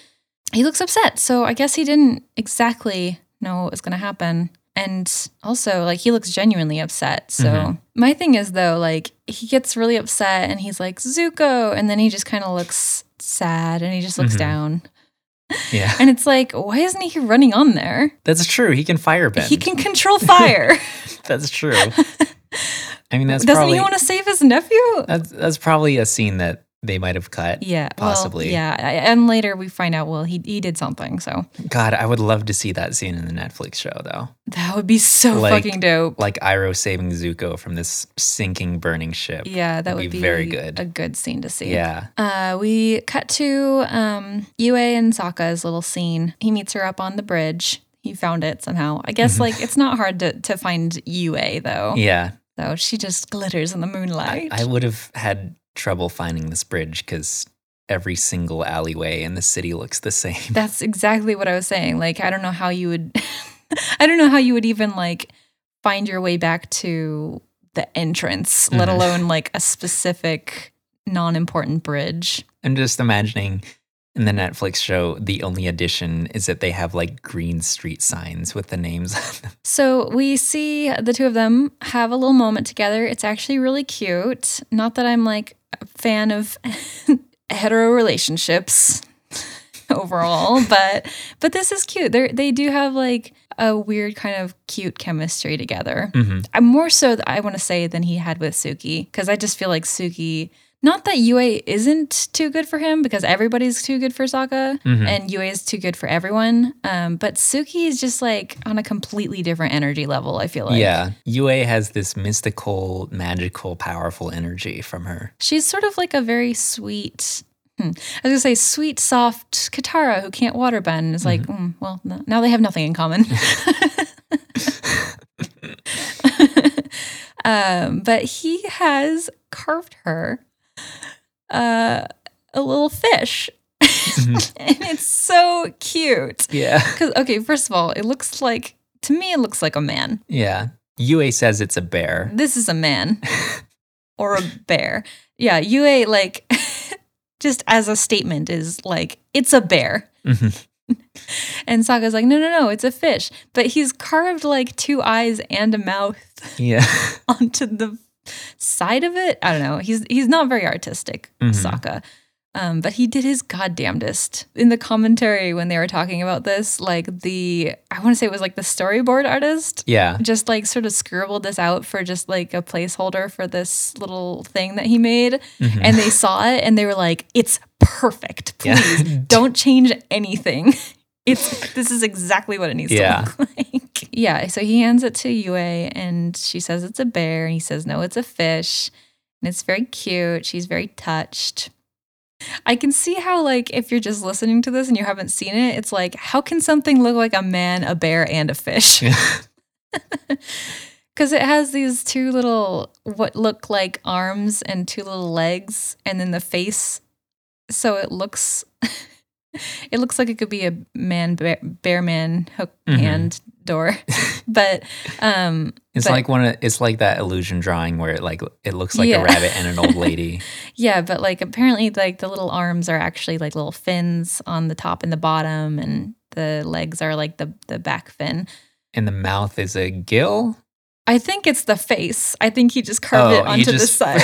he looks upset so i guess he didn't exactly know what was going to happen and also like he looks genuinely upset so
Mhm.
my thing is though like he gets really upset and he's like zuko and then he just kind of looks sad and he just looks
Mhm.
down [laughs]
Yeah.
and it's like, why isn't he running on there?
That's true. He can firebend.
He can control [laughs] fire. [laughs]
That's true. I mean, that's
Doesn't
probably
he want to save his nephew?
that's that's probably a scene that they might have cut.
Yeah, well,
Possibly.
yeah, and later we find out. Well, he he did something, so
God, I would love to see that scene in the Netflix show though.
that would be so
Like-
fucking dope.
Like Iroh saving Zuko from this sinking, burning ship.
Yeah, that
That'd
would
be
be
very good.
A good scene to see.
Yeah.
Uh, we cut to um, Yue and Sokka's little scene. He meets her up on the bridge. He found it somehow. I guess like it's not hard to, to find Yue though.
Yeah.
So she just glitters in the
I,
moonlight.
I would have had trouble finding this bridge because every single alleyway in the city looks the same.
That's exactly what I was saying. Like I don't know how you would [laughs] I don't know how you would even like find your way back to the entrance, let
Mhm.
alone like a specific non-important bridge.
I'm just imagining in the Netflix show, the only addition is that they have like green street signs with the names on them. [laughs]
So we see the two of them have a little moment together. It's actually really cute. Not that I'm like a fan of [laughs] hetero relationships [laughs] overall, but but this is cute. They they do have like a weird kind of cute chemistry together.
hmm
I'm more so I want to say than he had with Suki because I just feel like Suki. Not that Yue isn't too good for him because everybody's too good for Sokka
Mhm.
and Yue is too good for everyone. Um, but Suki is just like on a completely different energy level. I feel like
yeah. Yue has this mystical, magical, powerful energy from her.
she's sort of like a very sweet. Hmm, I was gonna say sweet, soft Katara who can't waterbend. And It's like, mm, well, no, now they have nothing in common. [laughs] [laughs] um, but he has carved her uh, a little fish,
Mhm. [laughs]
and it's so cute.
Yeah.
Because okay, first of all, it looks like to me it looks like a man.
Yeah. Yue says it's a bear.
This is a man [laughs] or a bear. Yeah, Yue like [laughs] just as a statement is like it's a bear.
Mhm.
And Sokka's like, no, no, no, it's a fish. But he's carved like two eyes and a mouth
Yeah.
onto the side of it. I don't know. He's he's not very artistic,
Mhm.
Sokka. Um, but he did his goddamnedest in the commentary when they were talking about this. Like the, I want to say it was like the storyboard artist
Yeah.
just like sort of scribbled this out for just like a placeholder for this little thing that he made.
Mhm.
And they saw it and they were like, it's perfect.
Yeah.
Please don't change anything. [laughs] It's this is exactly what it needs
Yeah.
to look [laughs] like. Yeah. So he hands it to Yue and she says it's a bear. And he says, no, it's a fish. And it's very cute. She's very touched. I can see how, like, if you're just listening to this and you haven't seen it, it's like, how can something look like a man, a bear, and a fish? [laughs] [laughs] Because it has these two little, what look like arms and two little legs, and then the face. So it looks, [laughs] it looks like it could be a man, bear, bear man, hook
Mhm.
hand door. [laughs] but, um,
It's
But-
like one of it's like that illusion drawing where it like it looks like
Yeah.
a rabbit and an old lady. [laughs]
Yeah, but like apparently like the little arms are actually like little fins on the top and the bottom and the legs are like the the back fin.
and the mouth is a gill.
I think it's the face. I think he just carved
Oh,
it onto the side.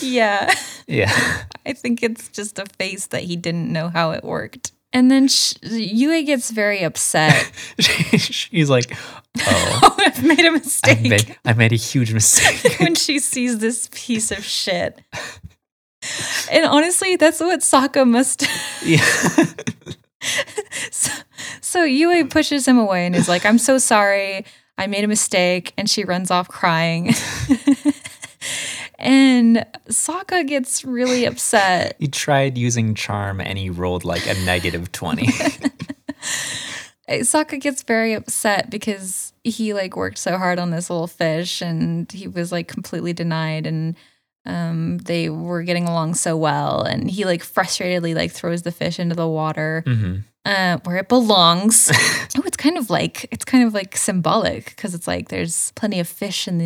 Yeah.
yeah. [laughs]
I think it's just a face that he didn't know how it worked. And then sh- Yue gets very upset. [laughs]
She's like, "Oh, [laughs]
oh, I've made a mistake.
made I made a huge mistake."
when she sees this piece of shit. And honestly, that's what Sokka must.
yeah.
so, so Yue pushes him away and is like, "I'm so sorry. I made a mistake." And she runs off crying. And Sokka gets really upset.
He tried using charm and he rolled like a negative 20. [laughs] [laughs]
Sokka gets very upset because he like worked so hard on this little fish and he was like completely denied and um they were getting along so well and he like frustratedly like throws the fish into the water
hmm
uh where it belongs. [laughs] oh, it's kind of like it's kind of like symbolic because it's like there's plenty of fish in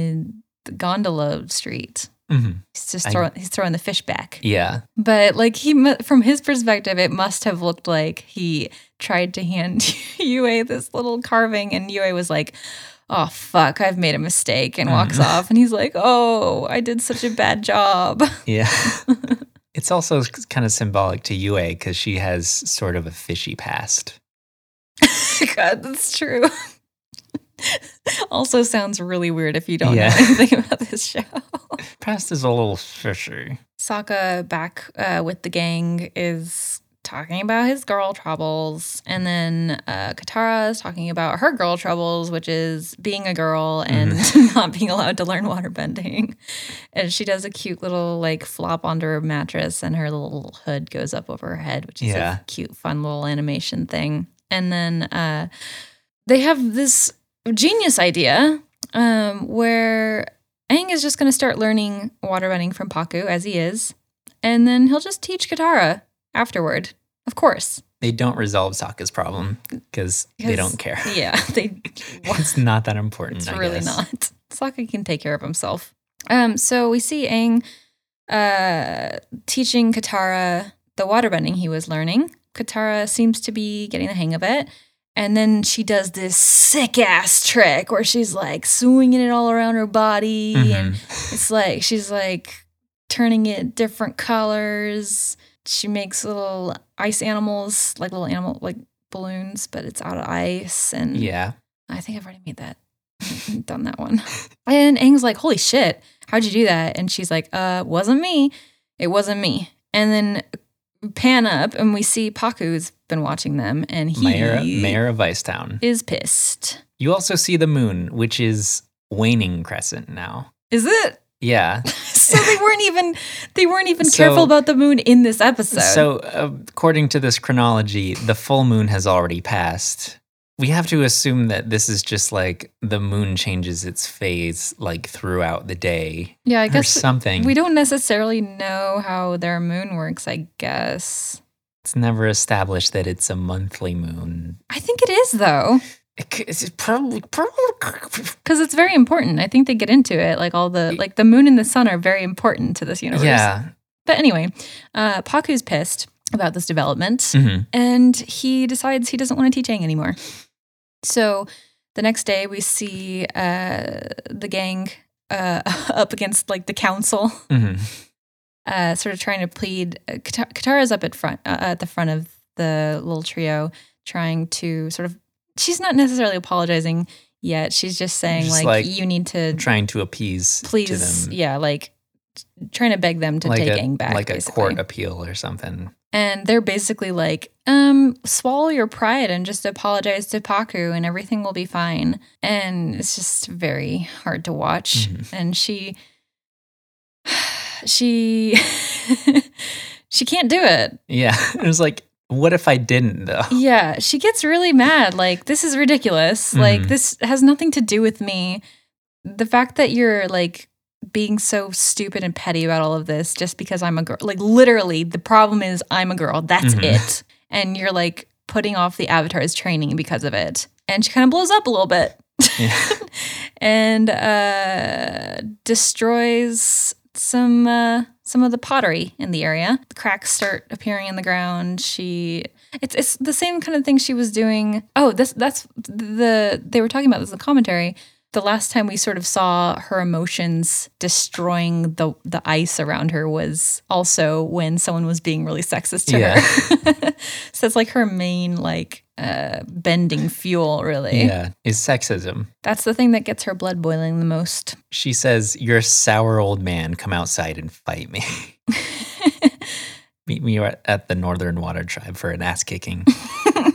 the gondola street.
Hmm
He's just
I-
throwing he's throwing the fish back.
Yeah.
But like he, from his perspective, it must have looked like he tried to hand [laughs] Yue this little carving, and Yue was like, "Oh fuck, I've made a mistake," and walks
Mhm.
off. And he's like, "Oh, I did such a bad job." [laughs]
Yeah. it's also kind of symbolic to Yue because she has sort of a fishy past. [laughs]
God, that's true. [laughs] also sounds really weird if you don't
Yeah.
know [laughs] anything about this show. [laughs]
Past is a little fishy.
Sokka back uh, with the gang is talking about his girl troubles, and then uh, Katara is talking about her girl troubles, which is being a girl and not being allowed to learn waterbending. And she does a cute little like flop onto her mattress, and her little hood goes up over her head, which is
Yeah.
a cute, fun little animation thing. And then uh, they have this genius idea um, where Aang is just going to start learning waterbending from Pakku as he is, and then he'll just teach Katara afterward. Of course.
They don't resolve Sokka's problem because they don't care.
Yeah, [laughs] they. [laughs]
it's not that important.
It's
I
really
guess.
not. Sokka can take care of himself. Um, so we see Aang uh, teaching Katara the water waterbending he was learning. Katara seems to be getting the hang of it. And then she does this sick ass trick where she's like swinging it all around her body. And
Mhm.
it's like she's like turning it different colors. She makes little ice animals, like little animal, like balloons, but it's out of ice. And
Yeah.
I think I've already made that. [laughs] Done that one. [laughs] And Aang's like, holy shit, how'd you do that? And she's like, uh, wasn't me. It wasn't me. And then pan up and we see Pakku's been watching them and he
Mayor, Mayor of Vicetown.
is pissed.
You also see the moon, which is waning crescent now.
Is it?
Yeah. [laughs]
So they weren't even they weren't even [laughs]
So-
careful about the moon in this episode.
So, uh, according to this chronology, the full moon has already passed. We have to assume that this is just like the moon changes its phase like throughout the day
yeah, I
or
guess
something.
we don't necessarily know how their moon works, I guess.
it's never established that it's a monthly moon.
I think it is though.
It It's probably, probably
because it's very important. I think they get into it. Like all the like the moon and the sun are very important to this universe.
yeah.
But anyway, uh, Pakku's pissed about this development,
Mhm.
and he decides he doesn't want to teach Aang anymore. So the next day, we see uh, the gang uh, [laughs] up against like the council,
Mhm. [laughs]
uh, sort of trying to plead. Uh, Kata- Katara's up at front, uh, at the front of the little trio, trying to sort of. She's not necessarily apologizing yet. She's just saying
Just
like,
like
you need to
Trying to appease to
please,
them.
yeah, like trying to beg them to
like
take
a,
back,
like a
basically.
court appeal or something.
And they're basically like, um, swallow your pride and just apologize to Pakku and everything will be fine. And it's just very hard to watch.
Mhm.
And she, [sighs] she, [laughs] she can't do it.
Yeah. [laughs] It was like, what if I didn't though?
Yeah, she gets really mad. Like, this is ridiculous. Like,
Mhm.
this has nothing to do with me. The fact that you're like being so stupid and petty about all of this just because I'm a girl, like, literally, the problem is I'm a girl. That's
Mhm.
it. And you're like putting off the avatar's training because of it. And she kind of blows up a little bit
Yeah. [laughs]
and uh, destroys some uh, some of the pottery in the area. The cracks start appearing in the ground. She it's it's the same kind of thing she was doing. Oh, this that's the they were talking about this in the commentary. The last time we sort of saw her emotions destroying the the ice around her was also when someone was being really sexist to
Yeah.
her. [laughs] so it's like her main like uh, bending fuel, really.
yeah. Is sexism.
That's the thing that gets her blood boiling the most.
She says, You're a sour old man. Come outside and fight me. [laughs] Meet me at at the Northern Water Tribe for an ass kicking. [laughs]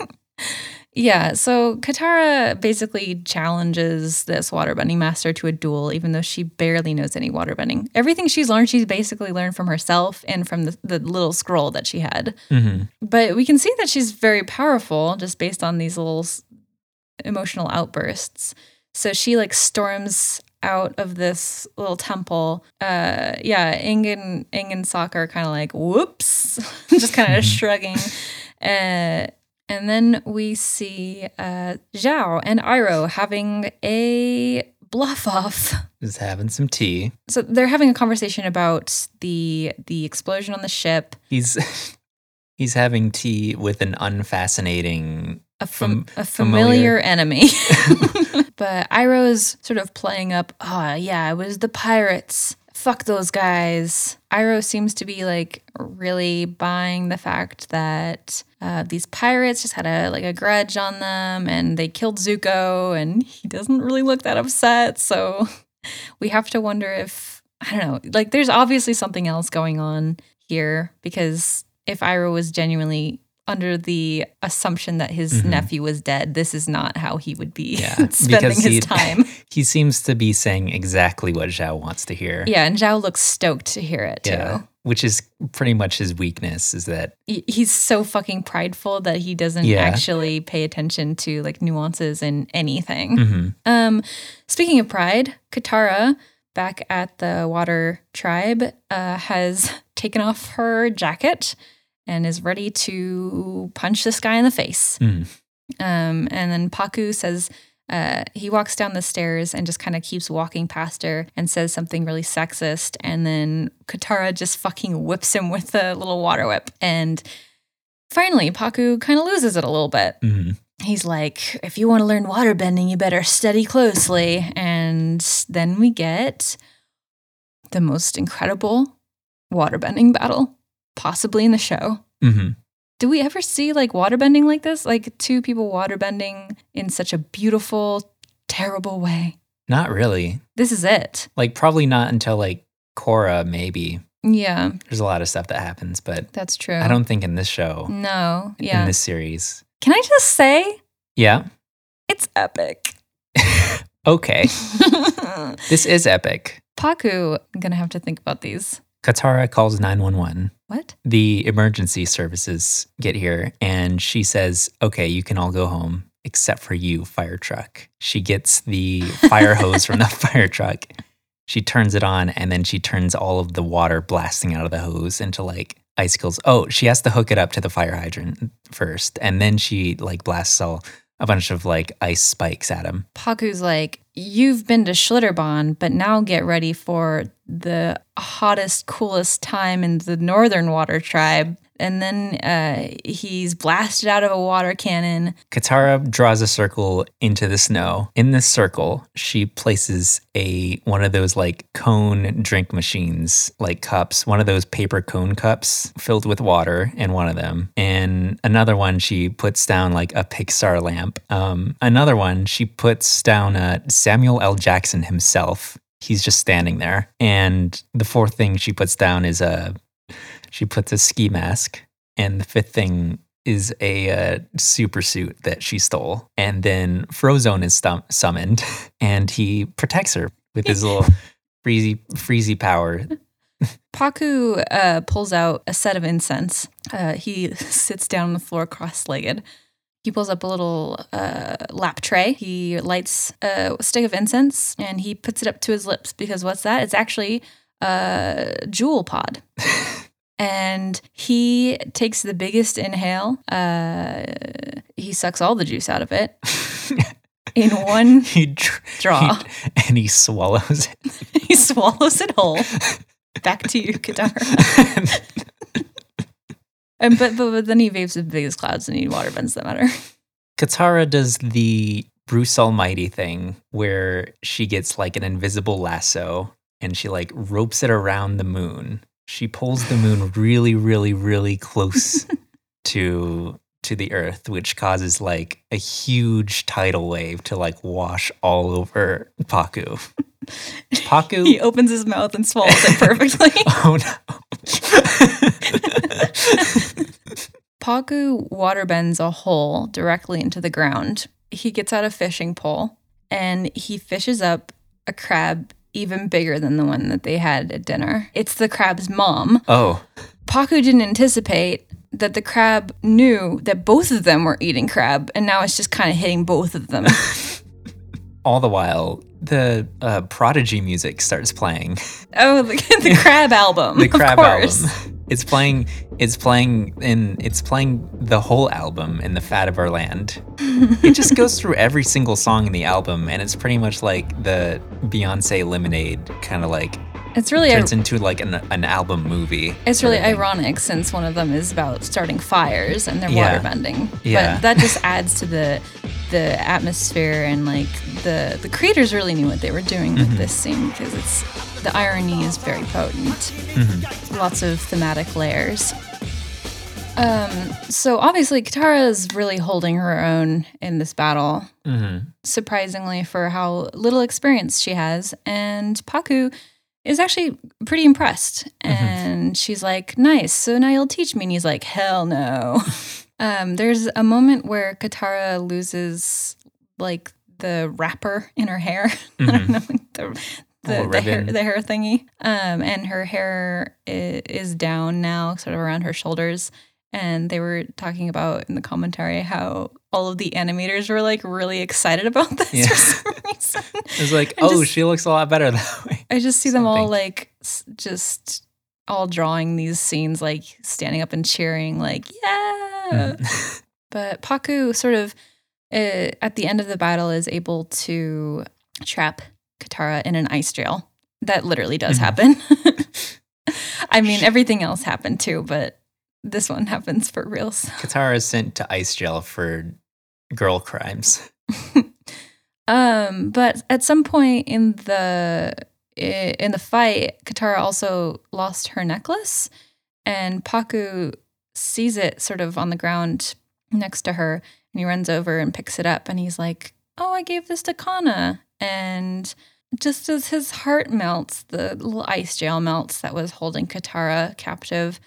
yeah, so Katara basically challenges this waterbending master to a duel, even though she barely knows any waterbending. Everything she's learned, she's basically learned from herself and from the, the little scroll that she had.
hmm
But we can see that she's very powerful just based on these little s- emotional outbursts. So she like storms out of this little temple. Uh yeah, Aang and Sokka are kind of like, whoops, [laughs] just kind of [laughs] shrugging. Uh and then we see uh Zhao and Iroh having a bluff off
Just having some tea.
so they're having a conversation about the the explosion on the ship
He's [laughs] he's having tea with an unfascinating
a, fam-
Fam-
a familiar, [laughs] enemy. [laughs] but Iroh's sort of playing up, oh, yeah, it was the pirates. Fuck those guys. Iroh seems to be like really buying the fact that uh, these pirates just had a like a grudge on them and they killed Zuko and he doesn't really look that upset. So [laughs] we have to wonder if I don't know, like there's obviously something else going on here because if Iroh was genuinely under the assumption that his
Mhm.
nephew was dead, this is not how he would be
Yeah, [laughs]
spending
because
his time. [laughs]
He seems to be saying exactly what Zhao wants to hear.
Yeah, and Zhao looks stoked to hear it too.
Yeah, which is pretty much his weakness is that
He's so fucking prideful that he doesn't
Yeah.
actually pay attention to like nuances in anything.
Mhm.
Um, speaking of pride, Katara, back at the Water Tribe, uh, has [laughs] taken off her jacket and is ready to punch this guy in the face.
Mm.
Um, and then Pakku says uh, he walks down the stairs and just kind of keeps walking past her and says something really sexist. And then Katara just fucking whips him with a little water whip. And finally, Pakku kind of loses it a little bit
Mhm.
he's like, if you want to learn water bending, you better study closely. And then we get the most incredible water bending battle possibly in the show.
Mhm.
Do we ever see like water bending like this? Like two people water bending in such a beautiful, terrible way.
Not really.
This is it.
Like probably not until like Korra maybe.
Yeah,
There's a lot of stuff that happens, but
that's true.
I don't think in this show,
No. Yeah.
In this series.
Can I just say
Yeah.
it's epic? [laughs]
Okay. [laughs] this is epic.
Pakku, I'm gonna have to think about these.
Katara calls 911.
What?
The emergency services get here and she says, Okay, you can all go home except for you, fire truck. She gets the [laughs] fire hose from the fire truck. She turns it on and then she turns all of the water blasting out of the hose into like icicles. Oh, she has to hook it up to the fire hydrant first. And then she like blasts all a bunch of like ice spikes at him.
Pakku's like, You've been to Schlitterbahn, but now get ready for the hottest, coolest time in the Northern Water Tribe. And then uh, he's blasted out of a water cannon.
Katara draws a circle into the snow. In this circle, she places a one of those like cone drink machines, like cups, one of those paper cone cups filled with water in one of them. And another one she puts down like a Pixar lamp. Um, another one she puts down uh, Samuel L. Jackson himself. He's just standing there. And the fourth thing she puts down is a she puts a ski mask. And the fifth thing is a uh, super suit that she stole. And then Frozone is stum- summoned [laughs] and he protects her with his [laughs] little freezy, freezy power. [laughs]
Pakku uh, pulls out a set of incense. Uh, he sits down on the floor cross legged. He pulls up a little uh, lap tray. He lights a stick of incense and he puts it up to his lips because what's that? It's actually a Juul pod. And he takes the biggest inhale. Uh, he sucks all the juice out of it [laughs] in one
he, dr-
draw.
he- and he swallows it. [laughs]
he swallows it whole. Back to you, Katara. [laughs] And but, but but then he vapes the biggest clouds and he water bends them at her.
Katara does the Bruce Almighty thing where she gets like an invisible lasso and she like ropes it around the moon. She pulls the moon really, really, really close [laughs] to to the earth, which causes like a huge tidal wave to like wash all over Pakku. [laughs] Pakku
He opens his mouth and swallows it perfectly. [laughs]
Oh no.
Pakku water bends a hole directly into the ground. He gets out a fishing pole and he fishes up a crab even bigger than the one that they had at dinner. It's the crab's mom.
oh.
Pakku didn't anticipate that the crab knew that both of them were eating crab, and now it's just kind of hitting both of them. [laughs]
All the while, the uh, Prodigy music starts playing.
oh, the, [laughs] the crab album.
the
of
crab
course.
album. It's playing. It's playing in. It's playing the whole album in the Fat of Our Land. [laughs] It just goes through every single song in the album, and it's pretty much like the Beyonce Lemonade kind of like
It's really
turns into like an, an album movie.
It's really ironic since one of them is about starting fires and they're
Yeah.
water bending.
Yeah.
But that just adds to the the atmosphere and like the the creators really knew what they were doing
Mm-hmm.
with this scene because it's the irony is very potent.
Mhm.
Lots of thematic layers. Um, so obviously, Katara is really holding her own in this battle,
Mhm.
surprisingly for how little experience she has. And Pakku is actually pretty impressed. And she's like, nice. So now you'll teach me. And he's like, hell no. [laughs] um, there's a moment where Katara loses like the wrapper in her hair. I don't know. The, the, the, hair, the hair thingy. Um, and her hair is, is down now, sort of around her shoulders. And they were talking about in the commentary how all of the animators were like really excited about [laughs] this
Yeah.
for some reason. [laughs]
It's like,
And
oh,
just-
she looks a lot better that [laughs] way.
I just see them all like s- just all drawing these scenes, like standing up and cheering, like, yeah.
Mhm.
But Pakku sort of uh, at the end of the battle is able to trap Katara in an ice jail. That literally does
Mhm.
happen. [laughs] I mean, everything else happened too, but this one happens for reals.
Katara is sent to ice jail for girl crimes. [laughs]
Um, but at some point in the in the fight, Katara also lost her necklace, and Pakku sees it sort of on the ground next to her, and he runs over and picks it up, and he's like, "Oh, I gave this to Kanna," and just as his heart melts, the little ice jail melts that was holding Katara captive.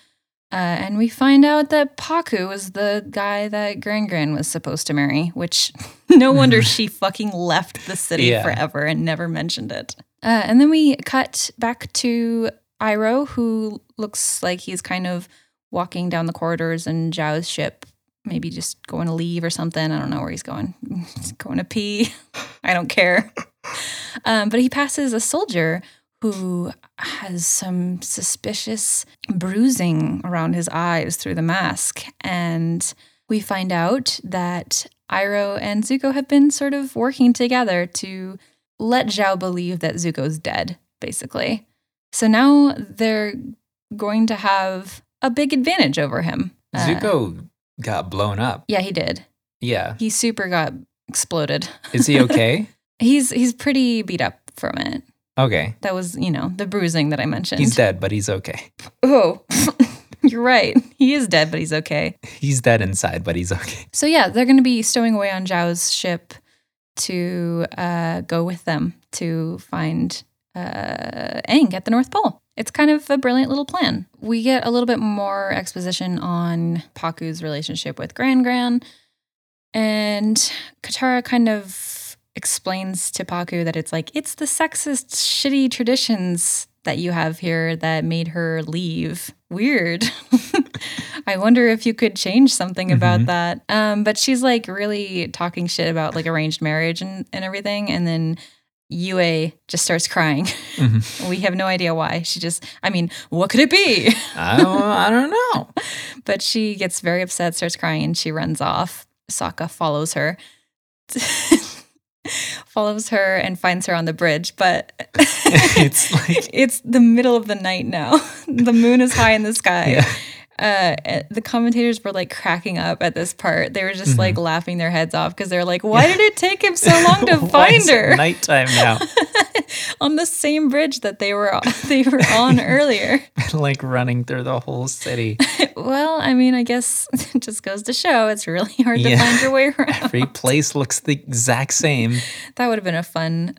Uh, and we find out that Pakku was the guy that Gran Gran was supposed to marry, which [laughs] no wonder she [laughs] fucking left the city
Yeah.
forever and never mentioned it. Uh, and then we cut back to Iroh, who looks like he's kind of walking down the corridors in Zhao's ship, maybe just going to leave or something. I don't know where he's going. [laughs] He's going to pee. I don't care. Um, but he passes a soldier who has some suspicious bruising around his eyes through the mask. And we find out that Iroh and Zuko have been sort of working together to let Zhao believe that Zuko's dead, basically. So now they're going to have a big advantage over him. Uh,
Zuko got blown up.
yeah, he did.
Yeah.
He super got exploded.
Is he okay? [laughs]
He's he's pretty beat up from it.
okay.
That was, you know, the bruising that I mentioned.
He's dead, but he's okay.
Oh, [laughs] you're right. He is dead, but he's okay.
He's dead inside, but he's okay.
So yeah, they're going to be stowing away on Zhao's ship to uh, go with them to find uh, Aang at the North Pole. It's kind of a brilliant little plan. We get a little bit more exposition on Pakku's relationship with Gran Gran, and Katara kind of explains to Pakku that it's like it's the sexist, shitty traditions that you have here that made her leave. Weird. [laughs] I wonder if you could change something about
Mhm.
that. Um, but she's like really talking shit about like arranged marriage and, and everything. And then Yue just starts crying.
Mhm. [laughs]
we have no idea why. She just, I mean, what could it be?
I, don't, I don't know. [laughs]
but she gets very upset, starts crying, and she runs off. Sokka follows her. [laughs] follows her and finds her on the bridge, but [laughs]
It's like- [laughs]
it's the middle of the night now. the moon is high in the sky.
Yeah.
Uh, eh, the commentators were like cracking up at this part. They were just
Mhm.
like laughing their heads off because they're like, [laughs] "Why did it take him so long to [laughs] find her
Nighttime now. [laughs]
on the same bridge that they were they were on earlier?"
like running through the whole city.
well, I mean, I guess it just goes to show it's really hard to find your way around.
Every place looks the exact same.
That would have been a fun,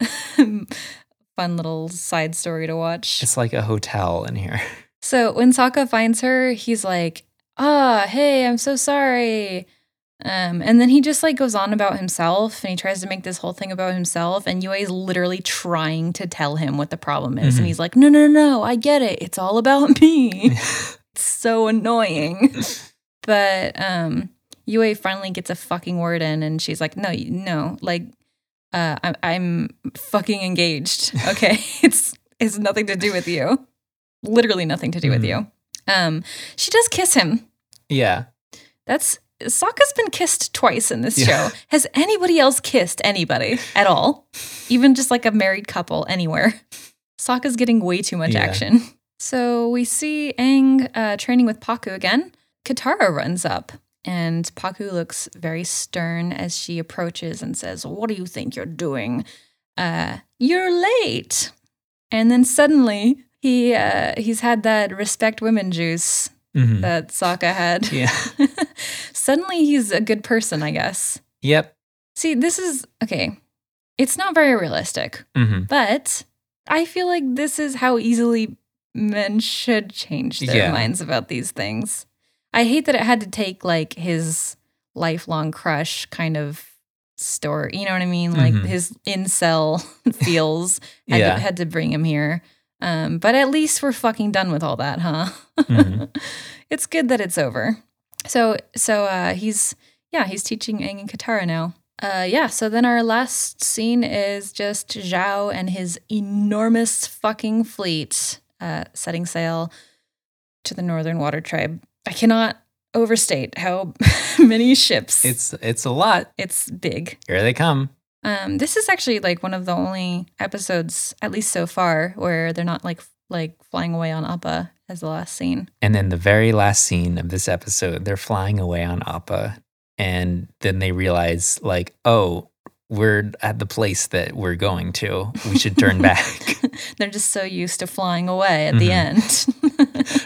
fun little side story to watch.
It's like a hotel in here.
So when Sokka finds her, he's like, "Ah, hey, I'm so sorry." Um, and then he just like goes on about himself, and he tries to make this whole thing about himself. And Yue is literally trying to tell him what the problem is,
Mhm.
and he's like, "No, no, no, I get it. It's all about me." [laughs] it's so annoying. but um, Yue finally gets a fucking word in, and she's like, "No, no, like, uh, I'm, I'm fucking engaged. Okay, [laughs] it's it's nothing to do with you. Literally nothing to do with
Mhm.
you." Um, she does kiss him.
Yeah.
That's Sokka's been kissed twice in this
Yeah.
show. Has anybody else kissed anybody at all? Even just like a married couple anywhere? Sokka's getting way too much
Yeah.
action. So we see Aang uh, training with Pakku again. Katara runs up, and Pakku looks very stern as she approaches and says, "What do you think you're doing? Uh, you're late." And then suddenly he uh, he's had that respect women juice
Mhm.
that Sokka had.
Yeah. [laughs]
suddenly he's a good person, I guess.
Yep.
See, this is okay. It's not very realistic,
hmm
but I feel like this is how easily men should change their
Yeah.
minds about these things. I hate that it had to take like his lifelong crush kind of story. You know what I mean? Like
Mhm.
his incel [laughs] feels had,
Yeah.
to, had to bring him here. Um, but at least we're fucking done with all that, huh?
Mhm. [laughs]
it's good that it's over. So so uh he's yeah, he's teaching Aang and Katara now. Uh yeah, so then our last scene is just Zhao and his enormous fucking fleet uh setting sail to the Northern Water Tribe. I cannot overstate how [laughs] many ships
It's it's a lot.
it's big.
Here they come.
Um, this is actually like one of the only episodes, at least so far, where they're not like like flying away on Appa as the last scene.
And then the very last scene of this episode, they're flying away on Appa, and then they realize, like, oh, we're at the place that we're going to. We should turn back. [laughs]
they're just so used to flying away at the
Mhm.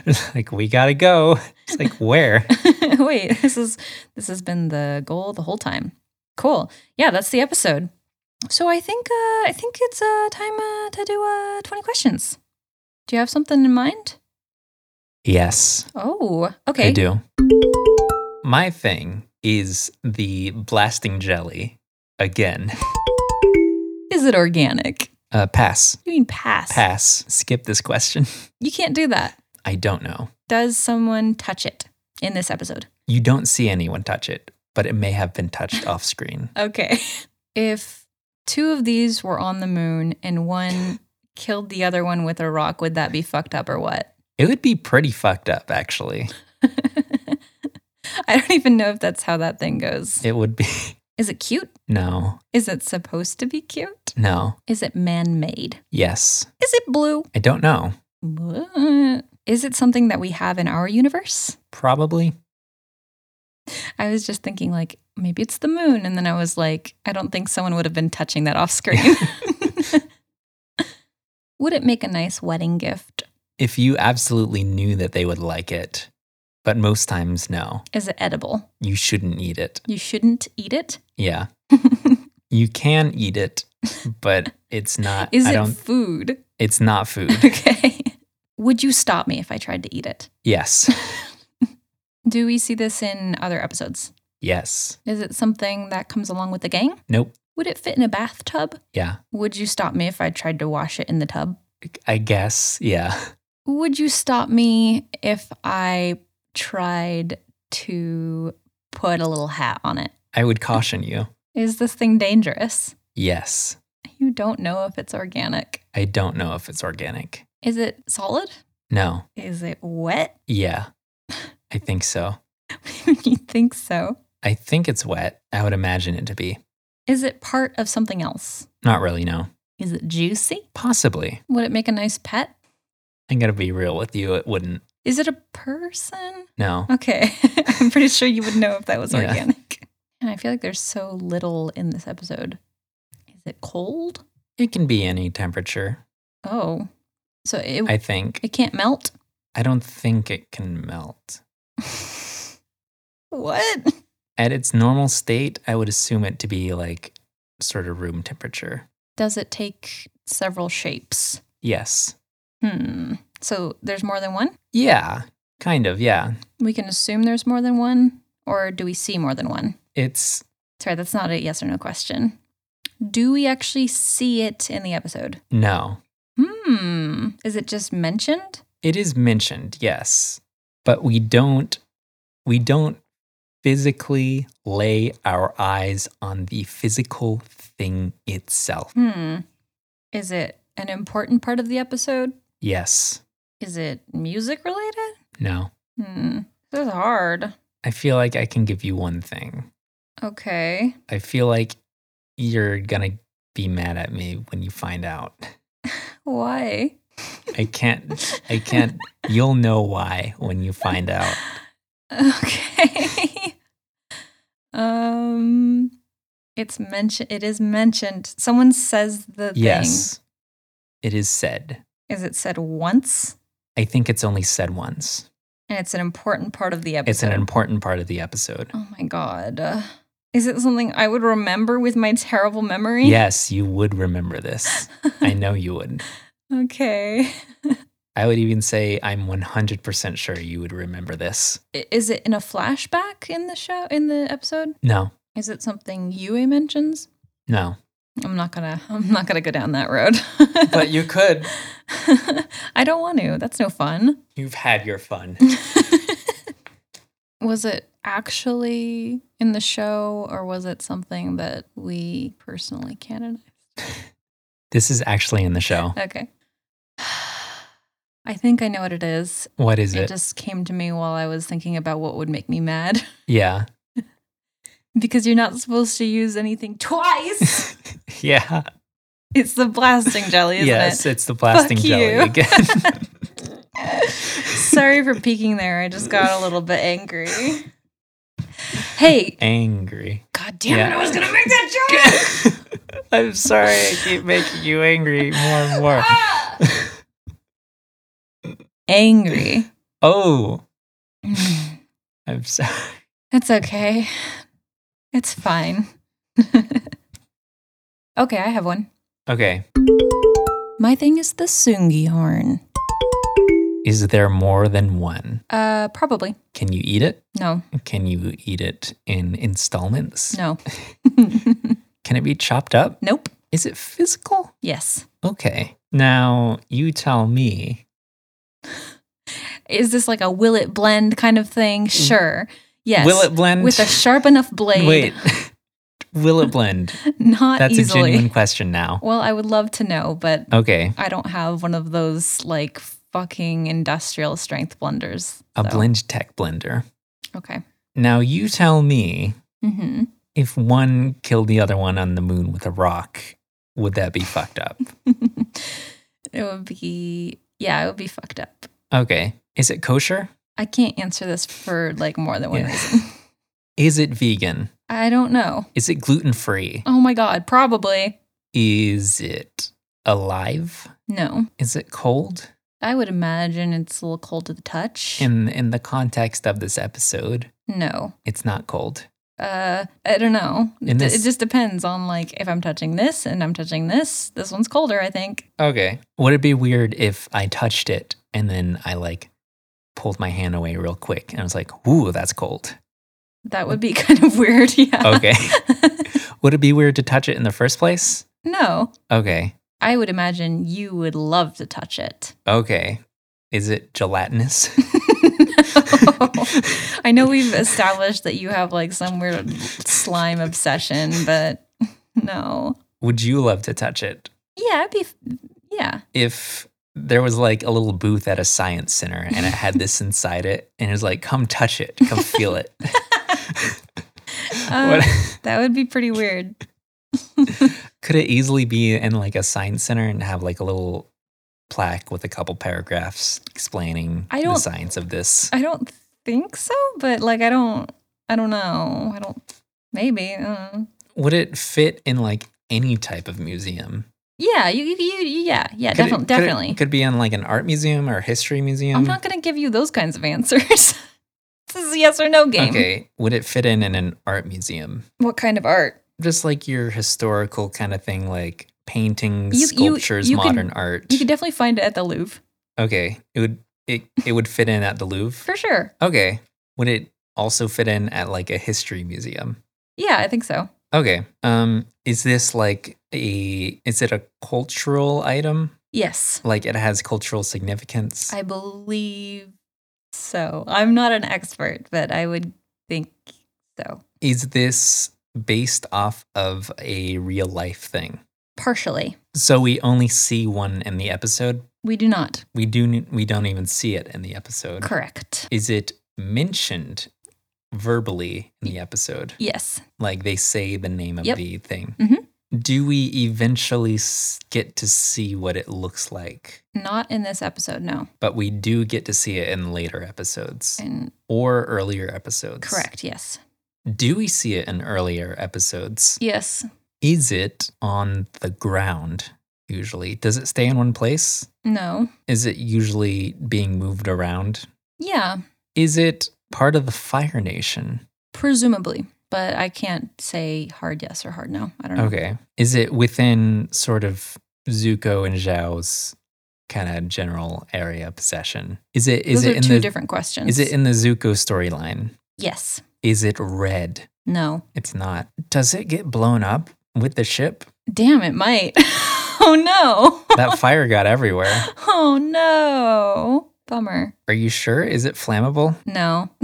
end. [laughs]
like, we gotta go. It's like, where? [laughs]
Wait, this is this has been the goal the whole time. Cool. Yeah, that's the episode. So I think uh, I think it's uh, time uh, to do uh, twenty questions. Do you have something in mind?
Yes,
Oh, okay.
I do. My thing is the blasting jelly again.
Is it organic?
Uh, pass.
You mean pass?
Pass. Skip this question.
You can't do that.
I don't know.
Does someone touch it in this episode?
You don't see anyone touch it, but it may have been touched off screen. [laughs]
Okay. If two of these were on the moon and one [laughs] killed the other one with a rock, would that be fucked up or what?
It would be pretty fucked up, actually. [laughs]
I don't even know if that's how that thing goes.
It would be.
Is it cute?
No,
Is it supposed to be cute?
no,
Is it man made?
yes.
Is it blue?
I don't know.
What? Is it something that we have in our universe?
Probably.
I was just thinking, like, maybe it's the moon. And then I was like, I don't think someone would have been touching that off screen. [laughs] [laughs] would it make a nice wedding gift?
If you absolutely knew that they would like it, but most times, no.
Is it edible?
You shouldn't eat it.
You shouldn't eat it.
Yeah. [laughs] You can eat it, but it's not.
Is
I
it food?
It's not food.
Okay. Would you stop me if I tried to eat it?
Yes.
Do we see this in other episodes?
Yes.
Is it something that comes along with the gang?
Nope.
Would it fit in a bathtub?
Yeah.
Would you stop me if I tried to wash it in the tub?
I guess. Yeah. [laughs]
Would you stop me if I tried to put a little hat on it?
I would caution you.
Is this thing dangerous?
Yes.
You don't know if it's organic.
I don't know if it's organic.
Is it solid?
No.
Is it wet?
Yeah. I think so. [laughs]
you think so?
I think it's wet. I would imagine it to be.
Is it part of something else?
Not really, no.
Is it juicy?
Possibly.
Would it make a nice pet?
I'm going to be real with you. It wouldn't.
Is it a person?
No.
Okay. [laughs] I'm pretty sure you would know if that was
Yeah.
organic. And I feel like there's so little in this episode. Is it cold?
It can be any temperature,
Oh. So it,
I think.
it can't melt?
I don't think it can melt. [laughs]
what?
At its normal state, I would assume it to be like sort of room temperature.
Does it take several shapes?
Yes.
Hmm. So there's more than one?
Yeah. Kind of. Yeah.
We can assume there's more than one? Or do we see more than one?
It's
Sorry, that's not a yes or no question. Do we actually see it in the episode?
no.
Hmm. Is it just mentioned?
It is mentioned, yes. But we don't we don't physically lay our eyes on the physical thing itself.
Hmm. Is it an important part of the episode?
Yes.
Is it music related?
No.
Hmm. This is hard.
I feel like I can give you one thing.
Okay.
I feel like you're going to be mad at me when you find out. [laughs]
Why?
I can't I can't you'll know why when you find out.
Okay. [laughs] um it's mentioned it is mentioned. Someone says the thing.
Yes. It is said.
Is it said once?
I think it's only said once.
And it's an important part of the episode.
It's an important part of the episode.
Oh my god. Uh, is it something I would remember with my terrible memory?
Yes, you would remember this. I know you would. [laughs]
okay. [laughs]
I would even say I'm 100% sure you would remember this.
Is it in a flashback in the show in the episode?
No,
Is it something Yue mentions?
no.
I'm not gonna [laughs] I'm not gonna go down that road. [laughs]
But you could.
I don't want to. That's no fun.
You've had your fun.
Was it actually in the show or was it something that we personally canonized?
This is actually in the show.
Okay. I think I know what it is.
What is
It
it?
just came to me while I was thinking about what would make me mad. [laughs]
Yeah.
because you're not supposed to use anything twice. [laughs]
Yeah.
it's the blasting jelly, isn't it?
yes, it's the blasting
Fuck
jelly
you.
again. [laughs]
Sorry for peeking there. I just got a little bit angry. Hey,
angry.
god damn it, I was gonna make that joke.
I'm sorry I keep making you angry more and more.
Ah! Angry.
Oh, [sighs] I'm sorry.
It's okay. It's fine. [laughs] okay, I have one.
Okay.
My thing is the Tsungi horn.
Is there more than one?
Uh, probably.
Can you eat it?
No,
Can you eat it in installments?
no. [laughs] [laughs]
Can it be chopped up?
nope.
Is it physical?
Yes.
Okay. Now you tell me.
Is this like a will it blend kind of thing? Sure. Yes.
Mm. Will it blend?
with a sharp enough blade?
Wait. [laughs] Will it blend? [laughs]
not
That's
easily.
a genuine question now.
Well, I would love to know, but
Okay.
I don't have one of those like fucking industrial strength blenders.
A
so-
Blendtec blender.
Okay.
Now you tell me
hmm
if one killed the other one on the moon with a rock, would that be fucked up? [laughs]
it would be yeah, it would be fucked up.
Okay. Is it kosher?
I can't answer this for like more than one
Yeah.
reason. [laughs]
Is it vegan?
I don't know.
Is it gluten free?
Oh my god, probably
Is it alive?
no.
Is it cold?
I would imagine it's a little cold to the touch.
In in the context of this episode,
no.
it's not cold.
Uh, I don't know.
This-
it just depends on like if I'm touching this and I'm touching this. This one's colder, I think.
Okay. Would it be weird if I touched it and then I like pulled my hand away real quick and I was like, "Ooh, that's cold."
That would be [laughs] kind of weird. Yeah.
Okay. [laughs] Would it be weird to touch it in the first place?
no,
Okay.
I would imagine you would love to touch it.
Okay. Is it gelatinous? [laughs] [laughs]
I know we've established that you have like some weird slime obsession, but no.
Would you love to touch it?
Yeah, it'd be. f- Yeah.
If there was like a little booth at a science center and it had this [laughs] inside it and it was like, come touch it, come feel it. [laughs]
Uh,
what-
that would be pretty weird.
Could it easily be in like a science center and have like a little plaque with a couple paragraphs explaining
I
the
don't-
science of this?
I don't think so, but like I don't. I don't know. I don't. Maybe. Uh,
Would it fit in like any type of museum?
yeah. You. You. you yeah. Yeah.
Could it-
Definitely.
it-
definitely.
Could, be in like an art museum or a history museum.
I'm not gonna give you those kinds of answers. [laughs] this is a yes or no game.
Okay. Would it fit in in an art museum?
What kind of art?
Just like your historical kind of thing, like paintings,
You- you-
sculptures,
you could-
modern art.
You could definitely find it at the Louvre
okay. It would it it would fit in at the Louvre.
for sure.
Okay. Would it also fit in at like a history museum?
Yeah, I think so.
Okay. Um is this like a is it a cultural item?
Yes,
Like it has cultural significance?
I believe so. I'm not an expert, but I would think so.
is this based off of a real life thing?
Partially.
So we only see one in the episode.
We do not.
We do we don't even see it in the episode.
Correct.
Is it mentioned verbally in the episode?
Yes.
Like they say the name of
Yep.
the thing.
Mhm.
Do we eventually get to see what it looks like?
Not in this episode, no.
But we do get to see it in later episodes
And
or earlier episodes.
correct, yes.
Do we see it in earlier episodes?
Yes.
Is it on the ground? usually? Does it stay in one place?
No.
Is it usually being moved around?
Yeah,
Is it part of the Fire Nation?
presumably. But I can't say hard yes or hard no. I don't know.
Okay. Is it within sort of Zuko and Zhao's kind of general area possession? Is it is
Those
it
are
in
two
the
different questions.
is it in the Zuko storyline?
yes.
Is it red?
No.
It's not. Does it get blown up with the ship?
Damn, it might. [laughs] oh no.
That fire got everywhere. [laughs]
oh no. Bummer.
Are you sure? Is it flammable?
No. [laughs]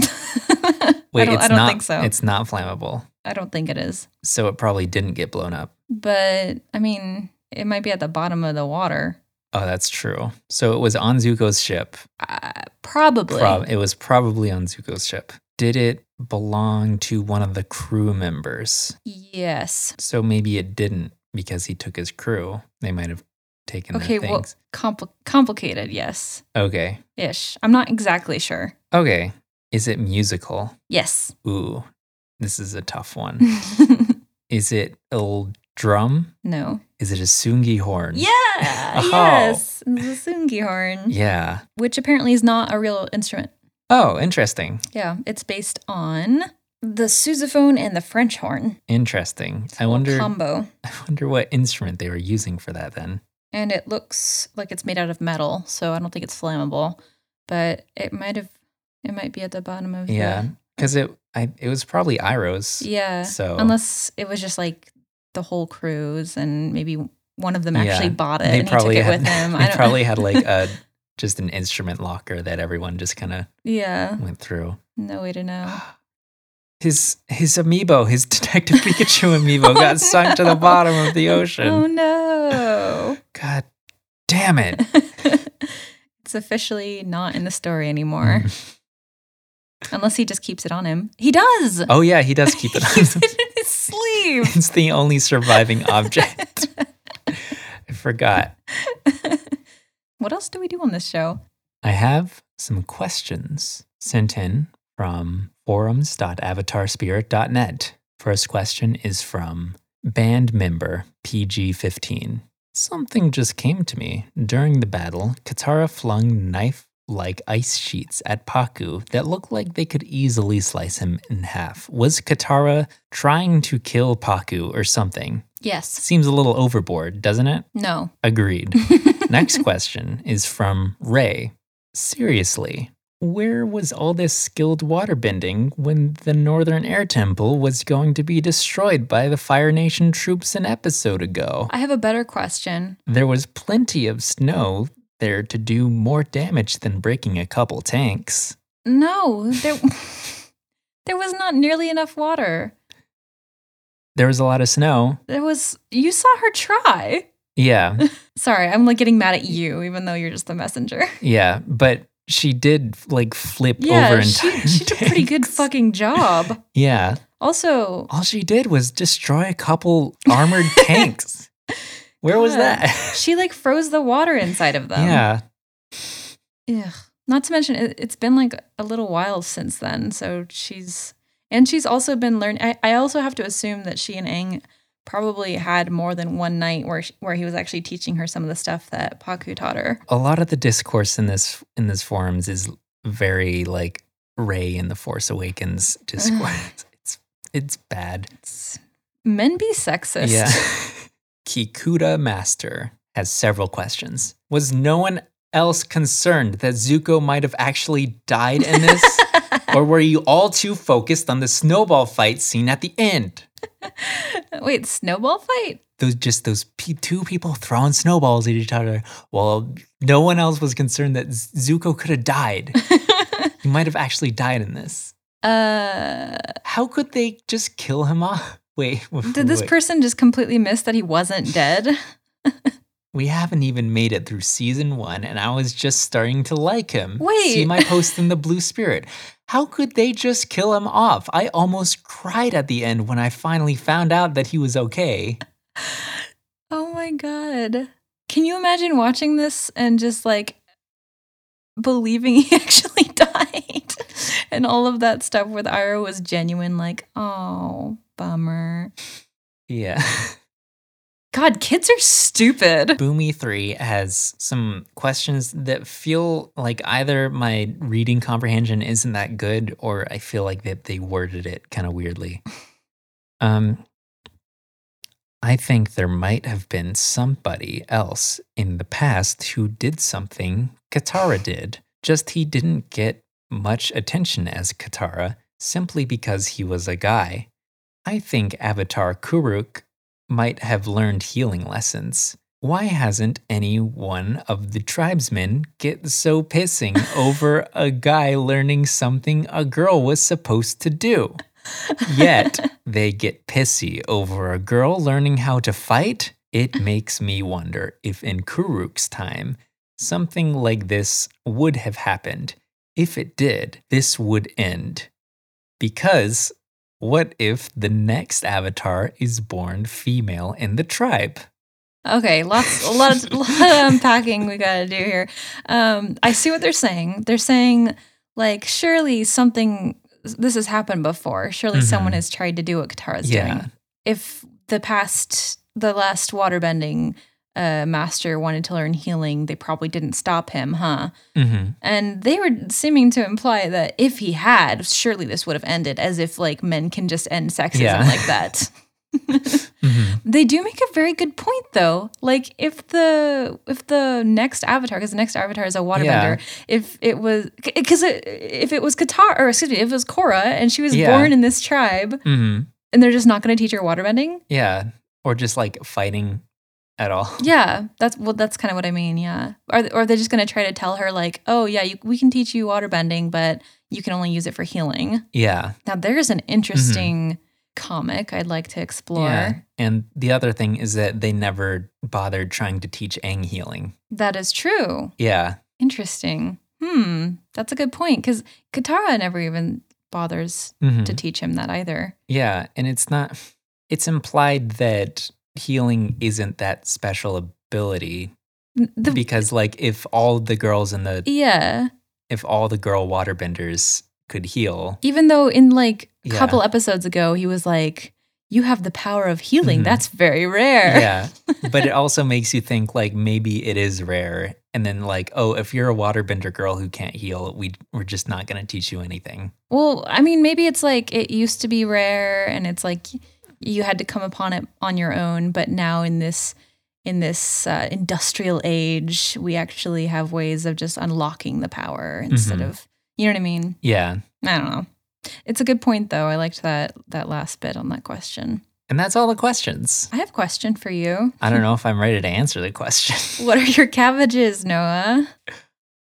Wait,
I don't,
it's
I don't
not.
think so.
It's not flammable.
I don't think it is.
So it probably didn't get blown up.
But I mean, it might be at the bottom of the water.
Oh, that's true. So it was on Zuko's ship.
Uh, probably.
Prob- it was probably on Zuko's ship. Did it belong to one of the crew members?
yes.
So maybe it didn't because he took his crew. They might have taken
Okay, well, compl- complicated, yes.
okay.
Ish. I'm not exactly sure.
Okay. Is it musical?
Yes.
Ooh, this is a tough one. [laughs] is it a drum?
no.
Is it a Tsungi horn?
Yeah. [laughs]
Oh.
Yes. It's a Tsungi horn,
Yeah.
which apparently is not a real instrument.
Oh, interesting.
Yeah. It's based on the sousaphone and the French horn.
Interesting. I wonder.
combo. [laughs]
I wonder what instrument they were using for that then.
And it looks like it's made out of metal, so I don't think it's flammable. But it might have. It might be at the bottom of
Yeah,
the.
because it I it was probably Iroh's.
Yeah.
So
Unless it was just like the whole cruise, and maybe one of them
Yeah,
actually bought it
they
and he took it
had
with him. [laughs] I
they
don't,
probably had like [laughs] a just an instrument locker that everyone just kind of
yeah.
went through.
No way to know. [gasps]
His his amiibo, his [laughs] Detective Pikachu amiibo,
Oh,
got [laughs] sunk to the bottom of the ocean.
Oh no. [laughs]
God damn it!
it's officially not in the story anymore. Mm. Unless he just keeps it on him. He does.
oh yeah, he does keep it on.
it in his sleeve.
it's the only surviving object. I forgot.
What else do we do on this show?
I have some questions sent in from forums.avatarspirit.net. First question is from band member PG15. Something just came to me. During the battle, Katara flung knife like ice sheets at Pakku that looked like they could easily slice him in half. Was Katara trying to kill Pakku or something?
Yes.
Seems a little overboard, doesn't it?
No.
Agreed. [laughs] Next question is from Ray. Seriously, where was all this skilled waterbending when the Northern Air Temple was going to be destroyed by the Fire Nation troops an episode ago?
I have a better question.
There was plenty of snow there to do more damage than breaking a couple tanks.
No, there [laughs] there was not nearly enough water.
There was a lot of snow.
There was you saw her try.
Yeah, [laughs]
Sorry, I'm like getting mad at you, even though you're just the messenger. [laughs]
yeah, but she did like flip
Yeah,
over
and
she,
she did a pretty good fucking job. [laughs]
Yeah,
Also,
all she did was destroy a couple armored tanks. Where was that?
she like froze the water inside of them.
yeah.
Ugh. Not to mention, it's been like a little while since then. So she's, and she's also been learning. I, I also have to assume that she and Aang probably had more than one night where she, where he was actually teaching her some of the stuff that Pakku taught her.
A lot of the discourse in this in this forums is very like Rey in the Force Awakens [sighs] discourse. [laughs] it's it's bad.
It's, men be sexist.
Yeah. [laughs] Kikuta Master has several questions. Was no one else concerned that Zuko might have actually died in this? [laughs] or were you all too focused on the snowball fight scene at the end? [laughs]
Wait, snowball fight?
those just those two people throwing snowballs at each other. Well, no one else was concerned that Zuko could have died. [laughs] he might have actually died in this.
uh,
How could they just kill him off? Wait, wait
did this
wait.
person just completely miss that he wasn't dead?
We haven't even made it through season one, and I was just starting to like him.
Wait.
see my [laughs] post in the Blue Spirit. How could they just kill him off? I almost cried at the end when I finally found out that he was okay.
Oh my god. Can you imagine watching this and just like believing [laughs] he actually [laughs] died? and all of that stuff with Iroh was genuine, like, oh, bummer.
Yeah.
God, kids are stupid.
Boomy 3 has some questions that feel like either my reading comprehension isn't that good or I feel like that they worded it kind of weirdly. Um I think there might have been somebody else in the past who did something Katara did. Just he didn't get much attention as Katara simply because he was a guy. I think Avatar Kuruk might have learned healing lessons. Why hasn't any one of the tribesmen get so pissing [laughs] over a guy learning something a girl was supposed to do? Yet [laughs] they get pissy over a girl learning how to fight? It makes me wonder if in Kuruk's time, something like this would have happened. If it did, this would end. Because what if the next avatar is born female in the tribe?
Okay, lots, a lot, of, [laughs] lot of unpacking we got to do here. Um, I see what they're saying. They're saying like, surely something. This has happened before. Surely someone
Mhm.
has tried to do what Katara's
Yeah.
doing. If the past, the last waterbending uh, master wanted to learn healing, they probably didn't stop him, huh?
hmm
And they were seeming to imply that if he had, surely this would have ended, as if like men can just end sexism
Yeah.
like that. [laughs]
hmm
They do make a very good point though. Like if the if the next avatar, because the next avatar is a waterbender, if it was because if it was Katara or excuse me, if it was Korra and she was
Yeah.
born in this tribe
hmm
and they're just not going to teach her waterbending,
Yeah. Or just like fighting at all. [laughs]
yeah, that's well, that's kind of what I mean. Yeah, or or they're just going to try to tell her like, oh yeah, you, we can teach you water bending, but you can only use it for healing.
Yeah.
Now there's an interesting comic I'd like to explore.
Yeah. And the other thing is that they never bothered trying to teach Aang healing.
That is true.
Yeah.
Interesting. Hmm, that's a good point because Katara never even bothers
Mhm.
to teach him that either.
Yeah. And it's not, it's implied that healing isn't that special ability
The,
because, like, if all the girls in the,
yeah,
if all the girl waterbenders could heal,
even though in like a
Yeah.
couple episodes ago he was like, "You have the power of healing.
Mhm.
That's very rare."
yeah. [laughs] But it also makes you think, like, maybe it is rare. And then, like, oh, if you're a waterbender girl who can't heal, we, we're just not going to teach you anything.
Well, I mean, maybe it's like it used to be rare, and it's like you had to come upon it on your own. But now in this in this uh, industrial age, we actually have ways of just unlocking the power instead
Mhm.
of you know what I mean.
Yeah.
I don't know. It's a good point though. I liked that that last bit on that question.
And that's all the questions.
I have a question for you.
I don't know if I'm ready to answer the question. [laughs]
What are your cabbages, Noah?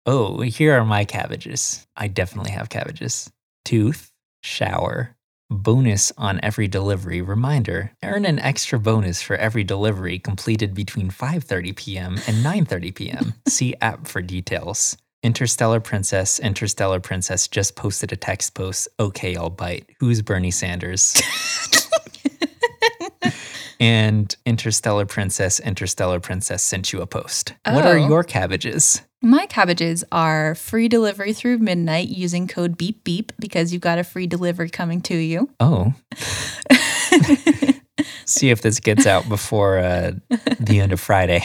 Oh, here are my cabbages. I definitely have cabbages. Tooth, shower, bonus on every delivery. Reminder: earn an extra bonus for every delivery completed between 5:30 p.m. and 9:30 p.m. See app for details. Interstellar Princess, Interstellar Princess just posted a text post. Okay, I'll bite. Who's Bernie Sanders? [laughs] and Interstellar Princess, Interstellar Princess sent you a post. What are
Oh.
your cabbages?
My cabbages are free delivery through midnight using code beep beep because you've got a free delivery coming to you. [laughs]
Oh, see if this gets out before uh, the end of Friday.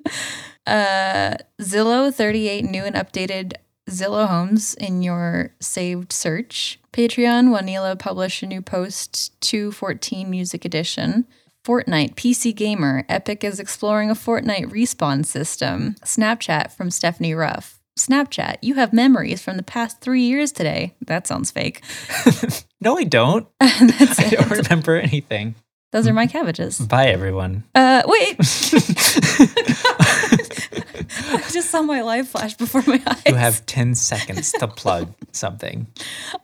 [laughs]
uh, Zillow 38 new and updated Zillow homes in your saved search. Patreon, Wanila published a new post 214 Music Edition. Fortnite, PC Gamer, Epic is exploring a Fortnite respawn system. Snapchat from Stephanie Ruff. Snapchat, you have memories from the past three years today. That sounds fake. [laughs]
no, I don't. [laughs]
That's [laughs]
I don't remember anything.
Those are my cabbages.
Bye, everyone.
Uh, wait. I just saw my live flash before my eyes.
you have 10 seconds to plug something.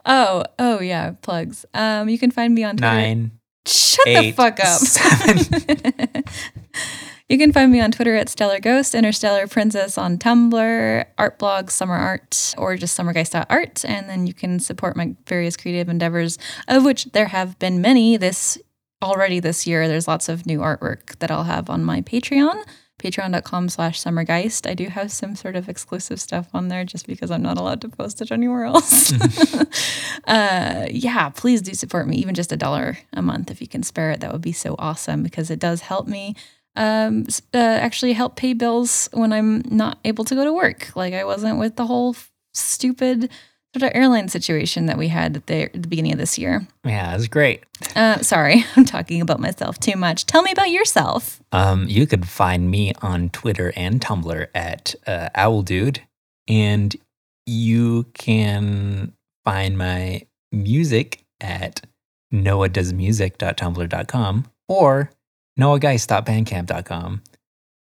Oh, oh yeah, plugs. Um, you can find me on Twitter.
Nine,
Shut
eight,
the fuck up.
seven. [laughs]
you can find me on Twitter at Stellar Ghost, Interstellar Princess on Tumblr, art blog, summer art, or just summergeist.art. And then you can support my various creative endeavors, of which there have been many this already this year. There's lots of new artwork that I'll have on my Patreon. Patreon.com slash summergeist. I do have some sort of exclusive stuff on there just because I'm not allowed to post it anywhere else. [laughs] uh, yeah, please do support me, even just a dollar a month if you can spare it. That would be so awesome because it does help me um, uh, actually help pay bills when I'm not able to go to work. Like I wasn't with the whole stupid of airline situation that we had at the, at the beginning of this year.
Yeah, it was great.
Uh, sorry, [laughs] I'm talking about myself too much. Tell me about yourself.
Um, you could find me on Twitter and Tumblr at uh, OwlDude, and you can find my music at noahdoesmusic.tumblr.com or noahgeist.bandcamp.com.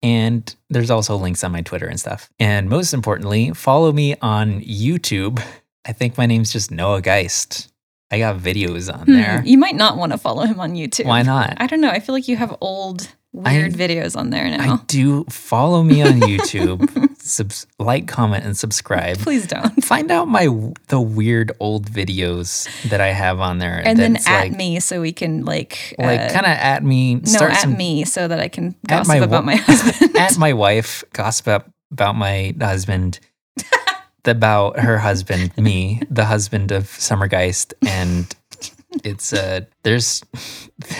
And there's also links on my Twitter and stuff. And most importantly, follow me on YouTube. [laughs] I think my name's just Noah Geist. I got videos on
Hmm,
there.
You might not want to follow him on YouTube.
Why not?
I don't know. I feel like you have old, weird videos on there now.
I do follow me on [laughs] YouTube, subs- like, comment, and subscribe.
Please don't.
Find out my the weird old videos that I have on there,
And then at
like,
me so we can like,
like
uh,
kind of at me.
no, at
some,
me so that I can gossip
my
about my [laughs] husband. [laughs]
at my wife, gossip about my husband, about her husband, [laughs] me, the husband of Summergeist, and it's uh there's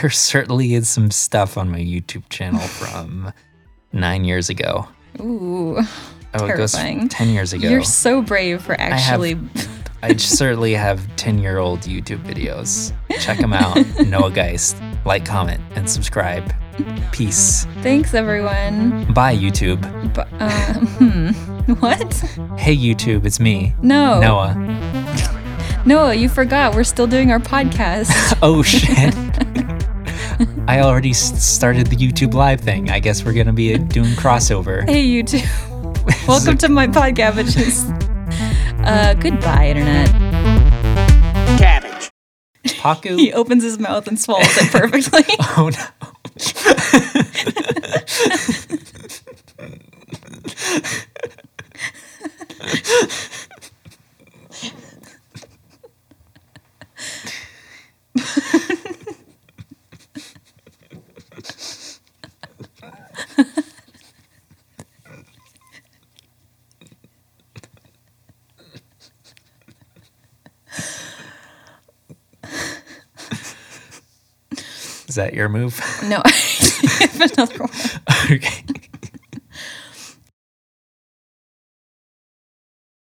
there certainly is some stuff on my YouTube channel from nine years ago.
Ooh,
Oh, it goes
Terrifying.
ten years ago.
you're so brave for actually.
I certainly have 10 year old YouTube videos. Check them out. Noah Geist. Like, comment, and subscribe. Peace.
Thanks, everyone.
Bye, YouTube.
But, uh, hmm. What?
Hey, YouTube, it's me,
No,
Noah.
Noah, you forgot. We're still doing our podcast. [laughs]
Oh, shit. I already s- started the YouTube live thing. I guess we're going to be doing crossover.
hey, YouTube. Welcome to my podcast, bitches. Uh, goodbye, internet.
Cabbage.
Pakku. [laughs]
He opens his mouth and swallows it perfectly. [laughs]
Oh, no. [laughs] Is that your move?
no, [laughs] I have another one. [laughs]
okay.